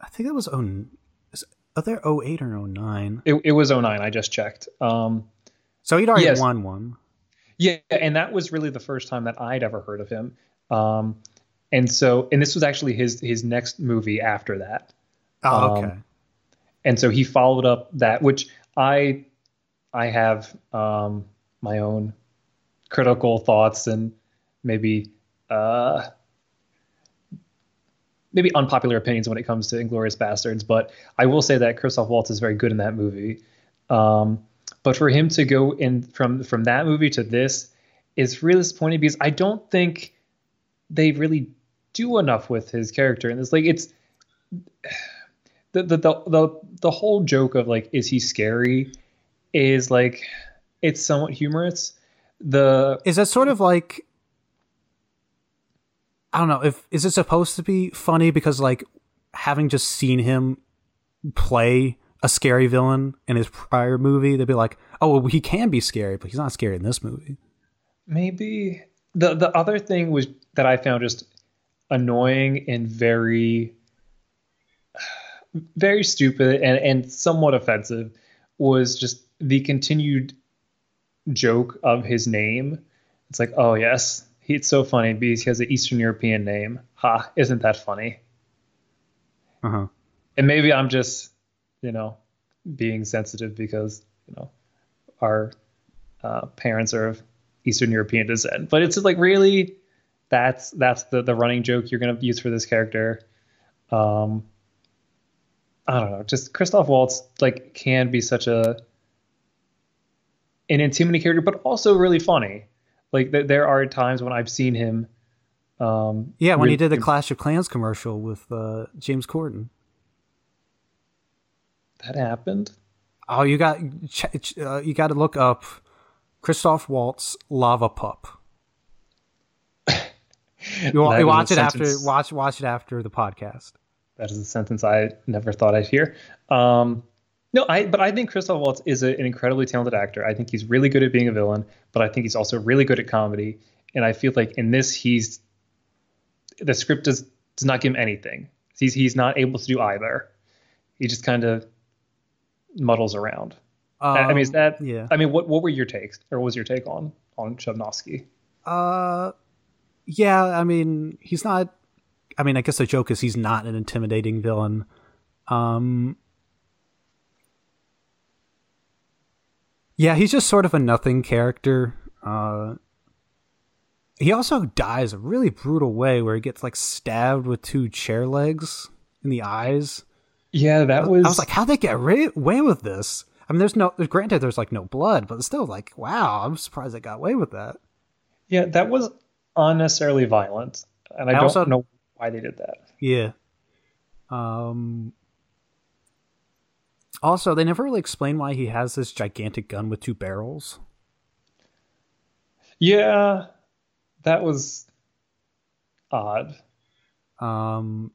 I think that was oh, either 08 or 09. It, it was 09. I just checked. Um, So he'd already Yes. won one. Yeah, and that was really the first time that I'd ever heard of him. Um, and so, and this was actually his his next movie after that. Oh, Um, okay. And so he followed up that, which I I have um, my own critical thoughts and maybe uh, maybe unpopular opinions when it comes to Inglourious Basterds. But I will say that Christoph Waltz is very good in that movie. Um, but for him to go in from from that movie to this is really disappointing because I don't think they really do enough with his character. And it's like it's the the the the, the whole joke of like is he scary is like it's somewhat humorous. The Is that sort of like I don't know if is it supposed to be funny because like having just seen him play a scary villain in his prior movie, they'd be like, "Oh, well, he can be scary, but he's not scary in this movie." maybe the the other thing was that I found just annoying and very very stupid and and somewhat offensive was just the continued joke of his name. It's like, oh yes, he, it's so funny because he has an Eastern European name. Ha, isn't that funny? Uh huh. and maybe I'm just, you know, being sensitive because you know our uh, parents are of Eastern European descent. But it's like really, that's that's the the running joke you're gonna use for this character. Um, I don't know, just Christoph Waltz like can be such a an intimidating character, but also really funny. Like th- there are times when I've seen him. Um, Yeah, when he did the Clash of Clans commercial with uh, James Corden. that happened. Oh, you got uh, you got to look up Christoph Waltz Lava Pup. You, you watch it after watch watch it after the podcast. That is a sentence I never thought I'd hear. Um, no, I but I think Christoph Waltz is a, an incredibly talented actor. I think he's really good at being a villain, but I think he's also really good at comedy. And I feel like in this, he's the script does does not give him anything. He's he's not able to do either. He just kind of muddles around. I- I mean, is Um, that? yeah? I mean, what what were your takes, or was your take on on Chudnofsky? Uh, yeah. I mean, he's not. I mean, I guess the joke is he's not an intimidating villain. Um, yeah, he's just sort of a nothing character. Uh, he also dies a really brutal way where he gets like stabbed with two chair legs in the eyes. Yeah, that was. I was like, how'd they get away with this? I mean, there's no, granted, there's like no blood, but still like, wow, I'm surprised they got away with that. yeah, that was unnecessarily violent, and I, I don't also- know why they did that. Yeah. Um. Also, they never really explain why he has this gigantic gun with two barrels. Yeah, that was odd. Um.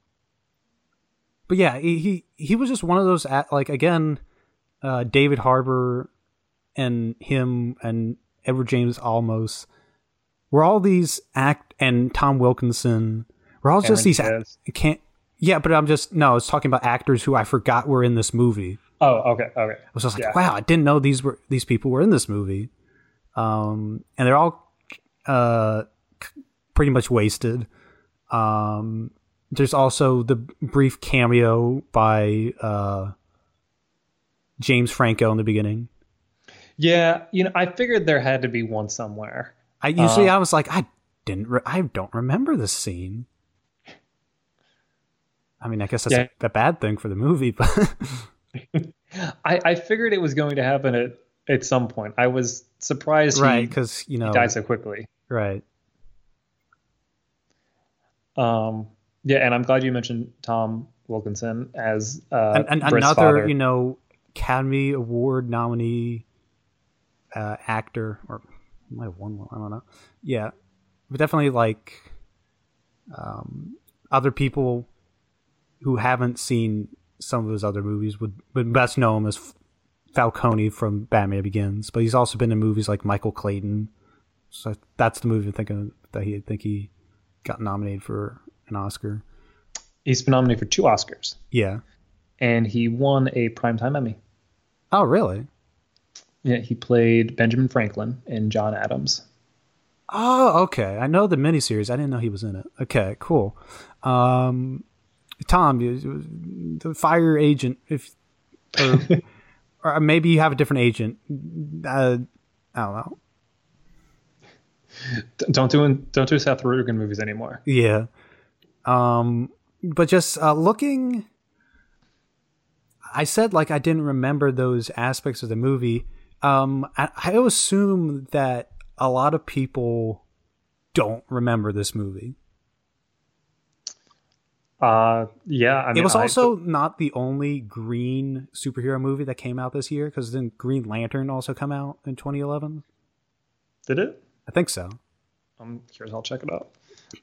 But yeah, he he, he was just one of those act- like again, uh, David Harbour and him and Edward James Olmos were all these act and Tom Wilkinson. We're all just these act- can't. Yeah, but I'm just no. I was talking about actors who I forgot were in this movie. Oh, okay, okay. I was just like, Yeah. wow, I didn't know these were these people were in this movie. Um, and they're all uh, pretty much wasted. Um, there's also the brief cameo by uh, James Franco in the beginning. Yeah, you know, I figured there had to be one somewhere. I usually Uh, I was like, I didn't, re- I don't remember this scene. I mean, I guess that's Yeah. a, a bad thing for the movie, but I, I figured it was going to happen at at some point. I was surprised right he, because you know, he died so quickly. right. Um, yeah, and I'm glad you mentioned Tom Wilkinson as uh, another father. you know academy award nominee uh, actor or might have won one i don't know yeah but definitely like um, other people who haven't seen some of his other movies would, would best know him as falcone from batman begins but he's also been in movies like michael clayton so that's the movie i'm thinking that he I think he got nominated for an oscar He's been nominated for two Oscars. yeah and he won a primetime Emmy. Oh, really? Yeah, he played Benjamin Franklin in John Adams. Oh, okay. I know the miniseries. I didn't know he was in it. Okay, cool. Um, Tom, you, the fire agent, if or, or maybe you have a different agent. Uh, I don't know. Don't do don't do Seth Rogen movies anymore. Yeah. Um, but just uh, looking, I said like I didn't remember those aspects of the movie. Um, I, I assume that a lot of people don't remember this movie. Uh, yeah, I mean, it was I- also not the only green superhero movie that came out this year because then Green Lantern also come out in 2011. did it. I think so. I'm curious. I'll check it out.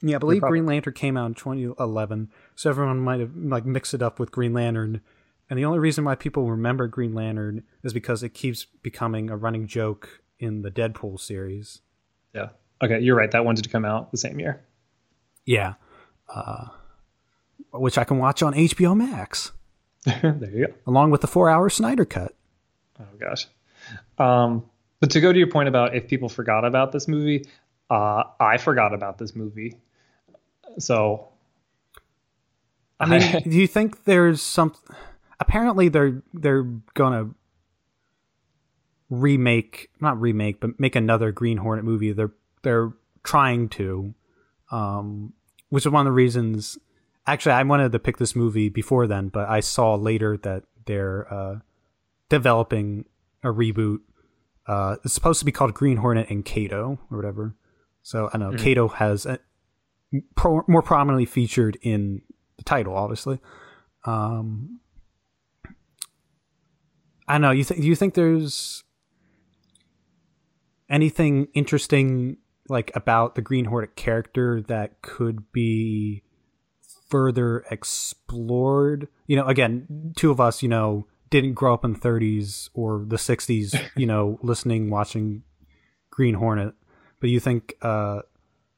Yeah, I believe probably- Green Lantern came out in 2011, so everyone might have like mixed it up with Green Lantern. And the only reason why people remember Green Lantern is because it keeps becoming a running joke in the Deadpool series. Yeah. Okay, you're right. That one did come out the same year. Yeah, uh, which I can watch on HBO Max there you go. along with the four-hour Snyder cut. Oh gosh. Um, but to go to your point about if people forgot about this movie, uh, I forgot about this movie. So, I mean, do you think there's some? Apparently, they're they're gonna remake, not remake, but make another Green Hornet movie. They're they're trying to, um, which is one of the reasons. Actually, I wanted to pick this movie before then, but I saw later that they're uh, developing a reboot. Uh, it's supposed to be called Green Hornet and Kato or whatever. So I know Kato has a, pro, more prominently featured in the title, obviously. Um, I don't know. You think? Do you think there's anything interesting like about the Green Hornet character that could be further explored? You know, again, two of us, you know, didn't grow up in the 30s or the 60s, you know, listening, watching Green Hornet. But you think, uh,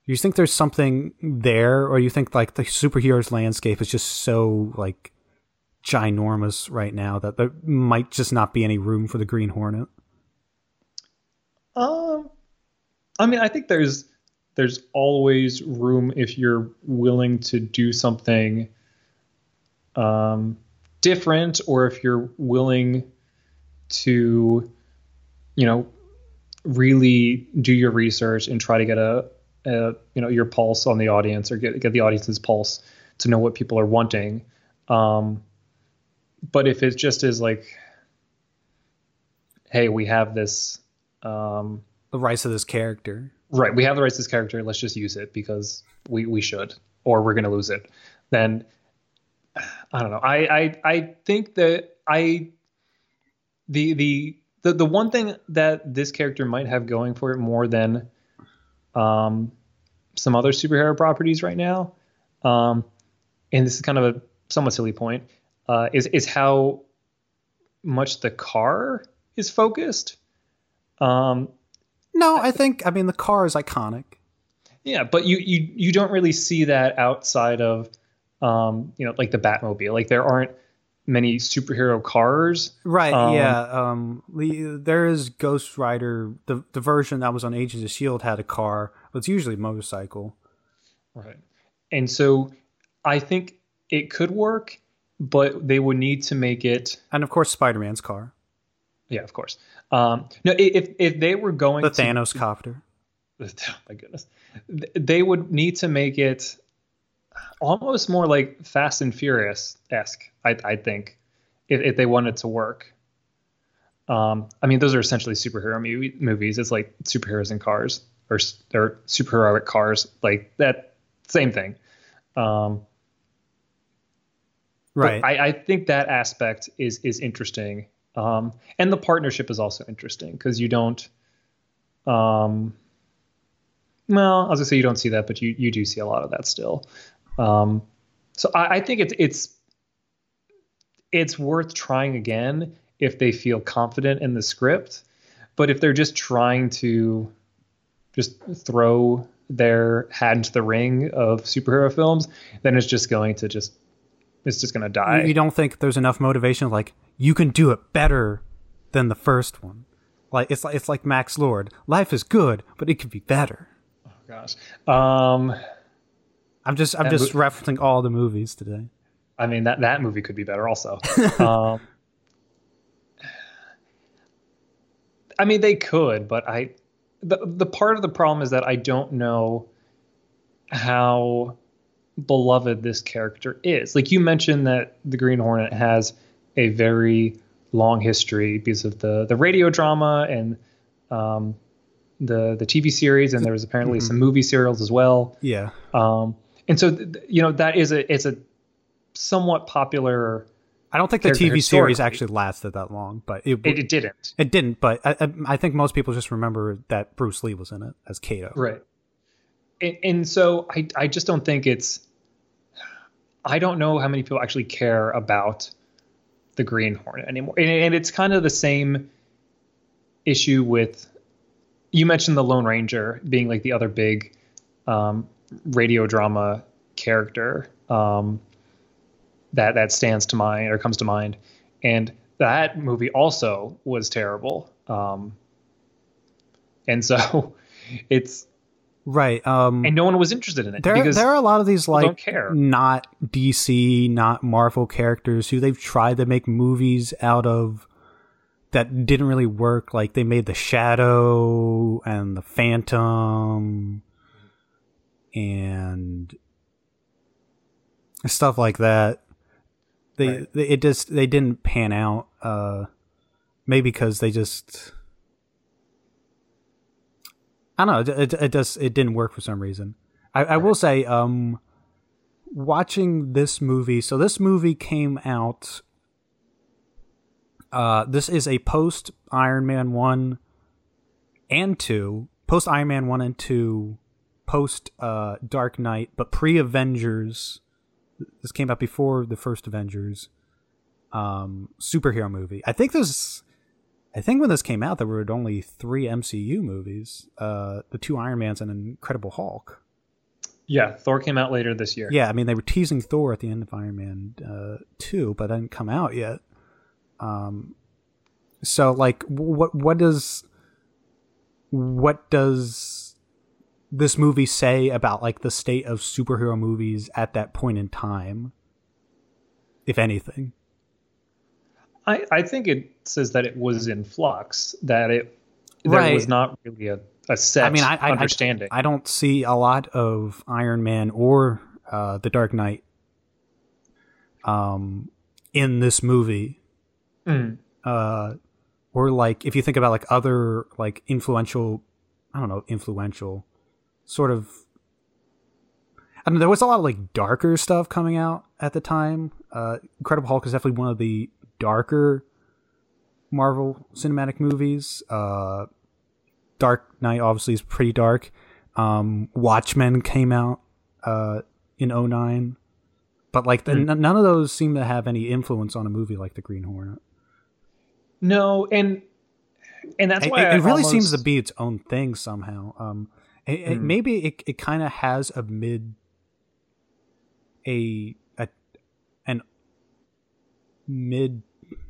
you think there's something there, or you think like the superheroes landscape is just so like ginormous right now that there might just not be any room for the Green Hornet? um, I mean, I think there's there's always room if you're willing to do something um, different, or if you're willing to, you know, really do your research and try to get a, a you know your pulse on the audience or get get the audience's pulse to know what people are wanting. Um, but if it just is like, hey, we have this. Um, The rise of this character. Right we have the rights to this character let's just use it because we we should or we're going to lose it. Then i don't know i i i think that i the the the, the one thing that this character might have going for it more than um some other superhero properties right now um and this is kind of a somewhat silly point uh is is how much the car is focused. Um No, I think I mean the car is iconic. Yeah, but you you you don't really see that outside of um, you know, like the Batmobile. Like there aren't many superhero cars. Right. Um, yeah. Um. There is Ghost Rider. The the version that was on Agents of Shield had a car, but it's usually a motorcycle. Right. And so I think it could work, but they would need to make it And of course, Spider Man's car, yeah, of course. Um no if if they were going the to Thanos copter. oh my goodness. They would need to make it almost more like Fast and Furious esque, I, I think, if, if they wanted to work. Um, I mean, those are essentially superhero movie, movies. It's like superheroes in cars or, or superheroic cars, like that same thing. Um, Right. I, I think that aspect is is interesting, um, and the partnership is also interesting because you don't. Um, well, I was gonna say you don't see that, but you you do see a lot of that still. Um, so I, I think it's it's it's worth trying again if they feel confident in the script, but if they're just trying to just throw their hat into the ring of superhero films, then it's just going to just it's just gonna die. You don't think there's enough motivation? Like you can do it better than the first one. Like it's like it's like Max Lord. Life is good, but it could be better. Oh gosh. Um, I'm just I'm just mo- referencing all the movies today. I mean that that movie could be better also. um, I mean they could, but I the the part of the problem is that I don't know how beloved this character is. Like you mentioned that the Green Hornet has a very long history because of the the radio drama and um, the the TV series, and there was apparently some movie serials as well. Yeah. Um, and so th- you know that is a it's a somewhat popular. I don't think the TV series actually lasted that long, but it It, it didn't it didn't. But I, I, I think most people just remember that Bruce Lee was in it as Kato. right, and, and so I I just don't think it's. I don't know how many people actually care about the Green Hornet anymore, and, and it's kind of the same issue with. You mentioned the Lone Ranger being like the other big um, radio drama character um, that that stands to mind or comes to mind, and that movie also was terrible. Um, and so it's Right. Um, and no one was interested in it there, because there are a lot of these like not DC, not Marvel characters who they've tried to make movies out of that didn't really work. Like they made the Shadow and the Phantom and stuff like that. They, Right. they it just they didn't pan out. Uh, maybe because they just. I don't know. It, it, it does. It didn't work for some reason. I, I will say, um, watching this movie. So this movie came out. Uh, this is a post Iron Man one and two, post Iron Man one and two, post uh Dark Knight, but pre Avengers. This came out before the first Avengers. Um, superhero movie. I think this. I think when this came out, there were only three MCU movies: uh, the two Iron Mans and Incredible Hulk. yeah, Thor came out later this year. Yeah, I mean they were teasing Thor at the end of Iron Man uh, two, but it didn't come out yet. Um, so like, what what does what does this movie say about like the state of superhero movies at that point in time, if anything? I, I think it says that it was in flux, that it there Right. was not really a, a set I mean, I, I understanding. I, I don't see a lot of Iron Man or uh, the Dark Knight um, in this movie. Mm. uh or like if you think about like other like influential i don't know influential sort of i mean there was a lot of like darker stuff coming out at the time uh incredible hulk is definitely one of the darker marvel cinematic movies. Uh dark knight obviously is pretty dark. Um watchmen came out uh in 09 but like the, n- none of those seem to have any influence on a movie like the green hornet. No, and and that's it, why it I really seems to be its own thing somehow. Um, it, it- Mm. maybe it it kind of has a mid, a mid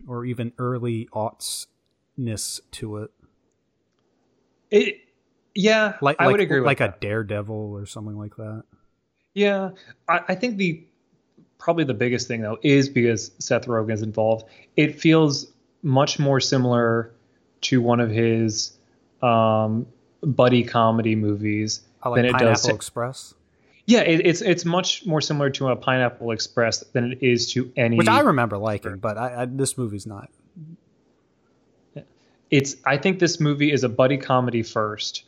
or even early aughts-ness to it, it. Yeah, like I like, would agree with like that. a Daredevil or something like that. Yeah, I, I think the probably the biggest thing though is because Seth Rogen is involved. It feels much more similar to one of his um, buddy comedy movies I than like it Pineapple does. To, Express, yeah, it, it's it's much more similar to a Pineapple Express than it is to any. which I remember liking, but I, I, this movie's not. it's I think this movie is a buddy comedy first,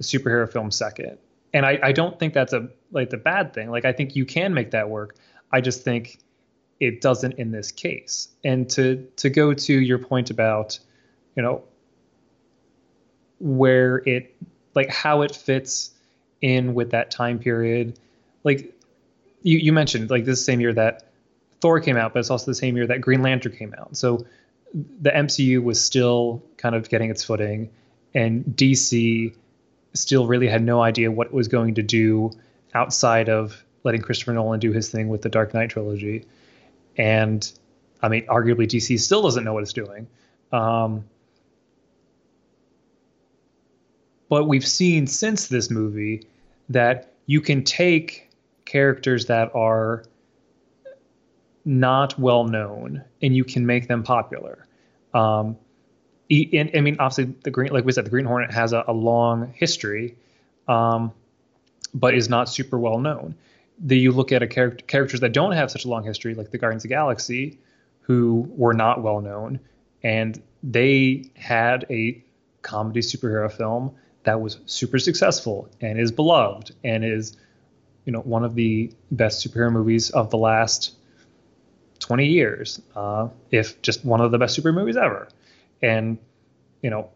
a superhero film second. And I, I don't think that's a like the bad thing. Like I think you can make that work. I just think it doesn't in this case. And to to go to your point about, you know, where it like how it fits in with that time period. Like you, you mentioned, like this same year that Thor came out, but it's also the same year that Green Lantern came out. So the MCU was still kind of getting its footing, and DC still really had no idea what it was going to do outside of letting Christopher Nolan do his thing with the Dark Knight trilogy, and I mean, arguably DC still doesn't know what it's doing. Um, but we've seen since this movie that you can take characters that are not well known and you can make them popular. Um, and, I mean, obviously, the green, like we said, the Green Hornet has a, a long history, um, but is not super well known. The, you look at a character characters that don't have such a long history, like the Guardians of the Galaxy, who were not well known, and they had a comedy superhero film that was super successful and is beloved and is you know one of the best superhero movies of the last 20 years uh, if just one of the best superhero movies ever and you know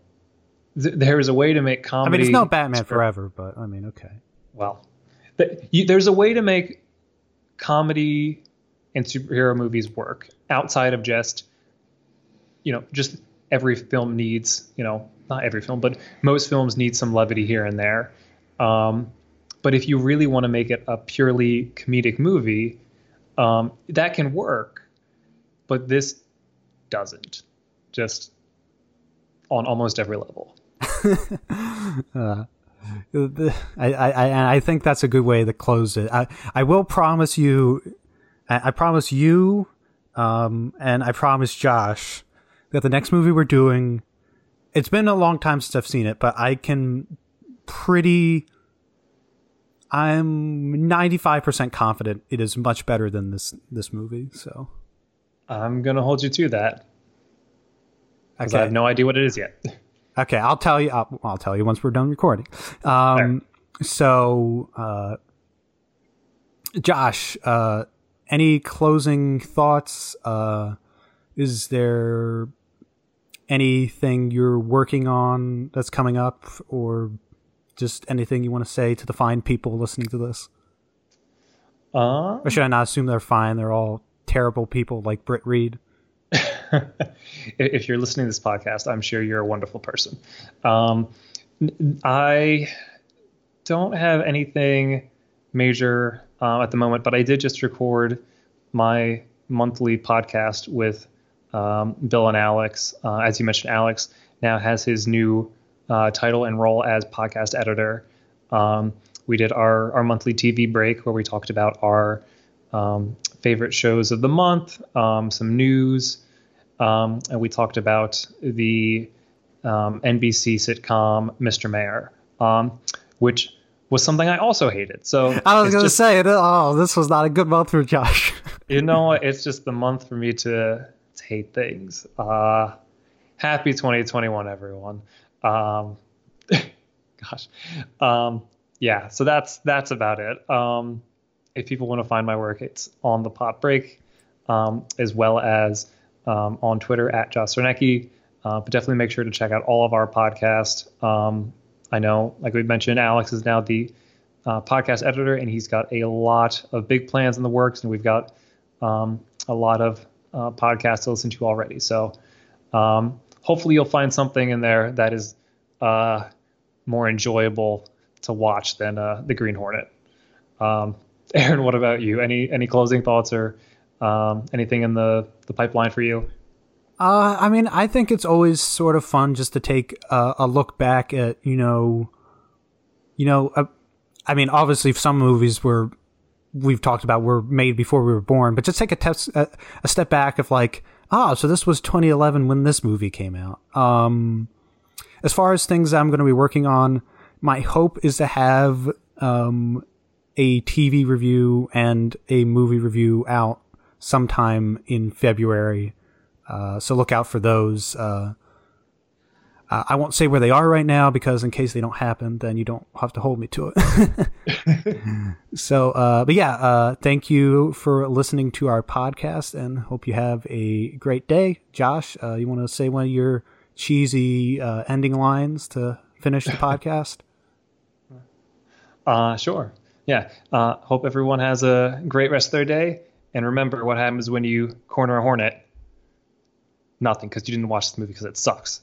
th- there is a way to make comedy. I mean, it's not Batman Forever, but I mean, okay. well th- you, there's a way to make comedy and superhero movies work outside of just you know just every film needs you know not every film but most films need some levity here and there um, but if you really want to make it a purely comedic movie um, that can work but this doesn't just on almost every level Uh, I, I, I think that's a good way to close it. I, I will promise you, I promise you, um, and I promise Josh that the next movie we're doing, it's been a long time since I've seen it, but I can pretty, I'm 95% confident it is much better than this, this movie. So, i'm going to hold you to that because i have no idea what it is yet Okay, I'll tell you. I'll, I'll tell you once we're done recording. Um, so, uh, Josh, uh, any closing thoughts? Uh, is there anything you're working on that's coming up, or just anything you want to say to the fine people listening to this? uh, Or should I not assume they're fine? They're all terrible people like Britt Reed. if you're listening to this podcast, I'm sure you're a wonderful person. Um, I don't have anything major uh, at the moment, but I did just record my monthly podcast with um, Bill and Alex. Uh, as you mentioned, Alex now has his new uh, title and role as podcast editor. Um, we did our, our monthly TV break where we talked about our um, favorite shows of the month, um, some news, um, and we talked about the um, NBC sitcom Mr. Mayor, um, which was something I also hated. So I was going to say, oh, this was not a good month for Josh. you know, it's just the month for me to hate things. Uh, happy 2021, everyone. Um, gosh, um, yeah. So that's that's about it. Um, if people want to find my work, it's on the Pop Break, um, as well as um, on Twitter at Josh Sarnecki. Uh, but definitely make sure to check out all of our podcasts. Um, I know, like we mentioned, Alex is now the uh, podcast editor, and he's got a lot of big plans in the works, and we've got um, a lot of uh, to listen to already. So um, hopefully you'll find something in there that is uh, more enjoyable to watch than uh, the Green Hornet. Um, Aaron, what about you? Any any closing thoughts or um, anything in the the pipeline for you? Uh, I mean, I think it's always sort of fun just to take a, a look back at, you know, you know, uh, I mean, obviously some movies were we've talked about were made before we were born, but just take a, test, a, a step back of like, ah, so this was 2011 when this movie came out. Um, as far as things I'm going to be working on, my hope is to have um, a TV review and a movie review out sometime in February. Uh, so look out for those. Uh, I I won't say where they are right now because in case they don't happen, then you don't have to hold me to it. so, uh, but yeah, uh, thank you for listening to our podcast and hope you have a great day. Josh, uh, you want to say one of your cheesy uh, ending lines to finish the podcast? Uh, sure. Yeah. Uh, hope everyone has a great rest of their day. And remember what happens when you corner a hornet. Nothing, because you didn't watch this movie because it sucks.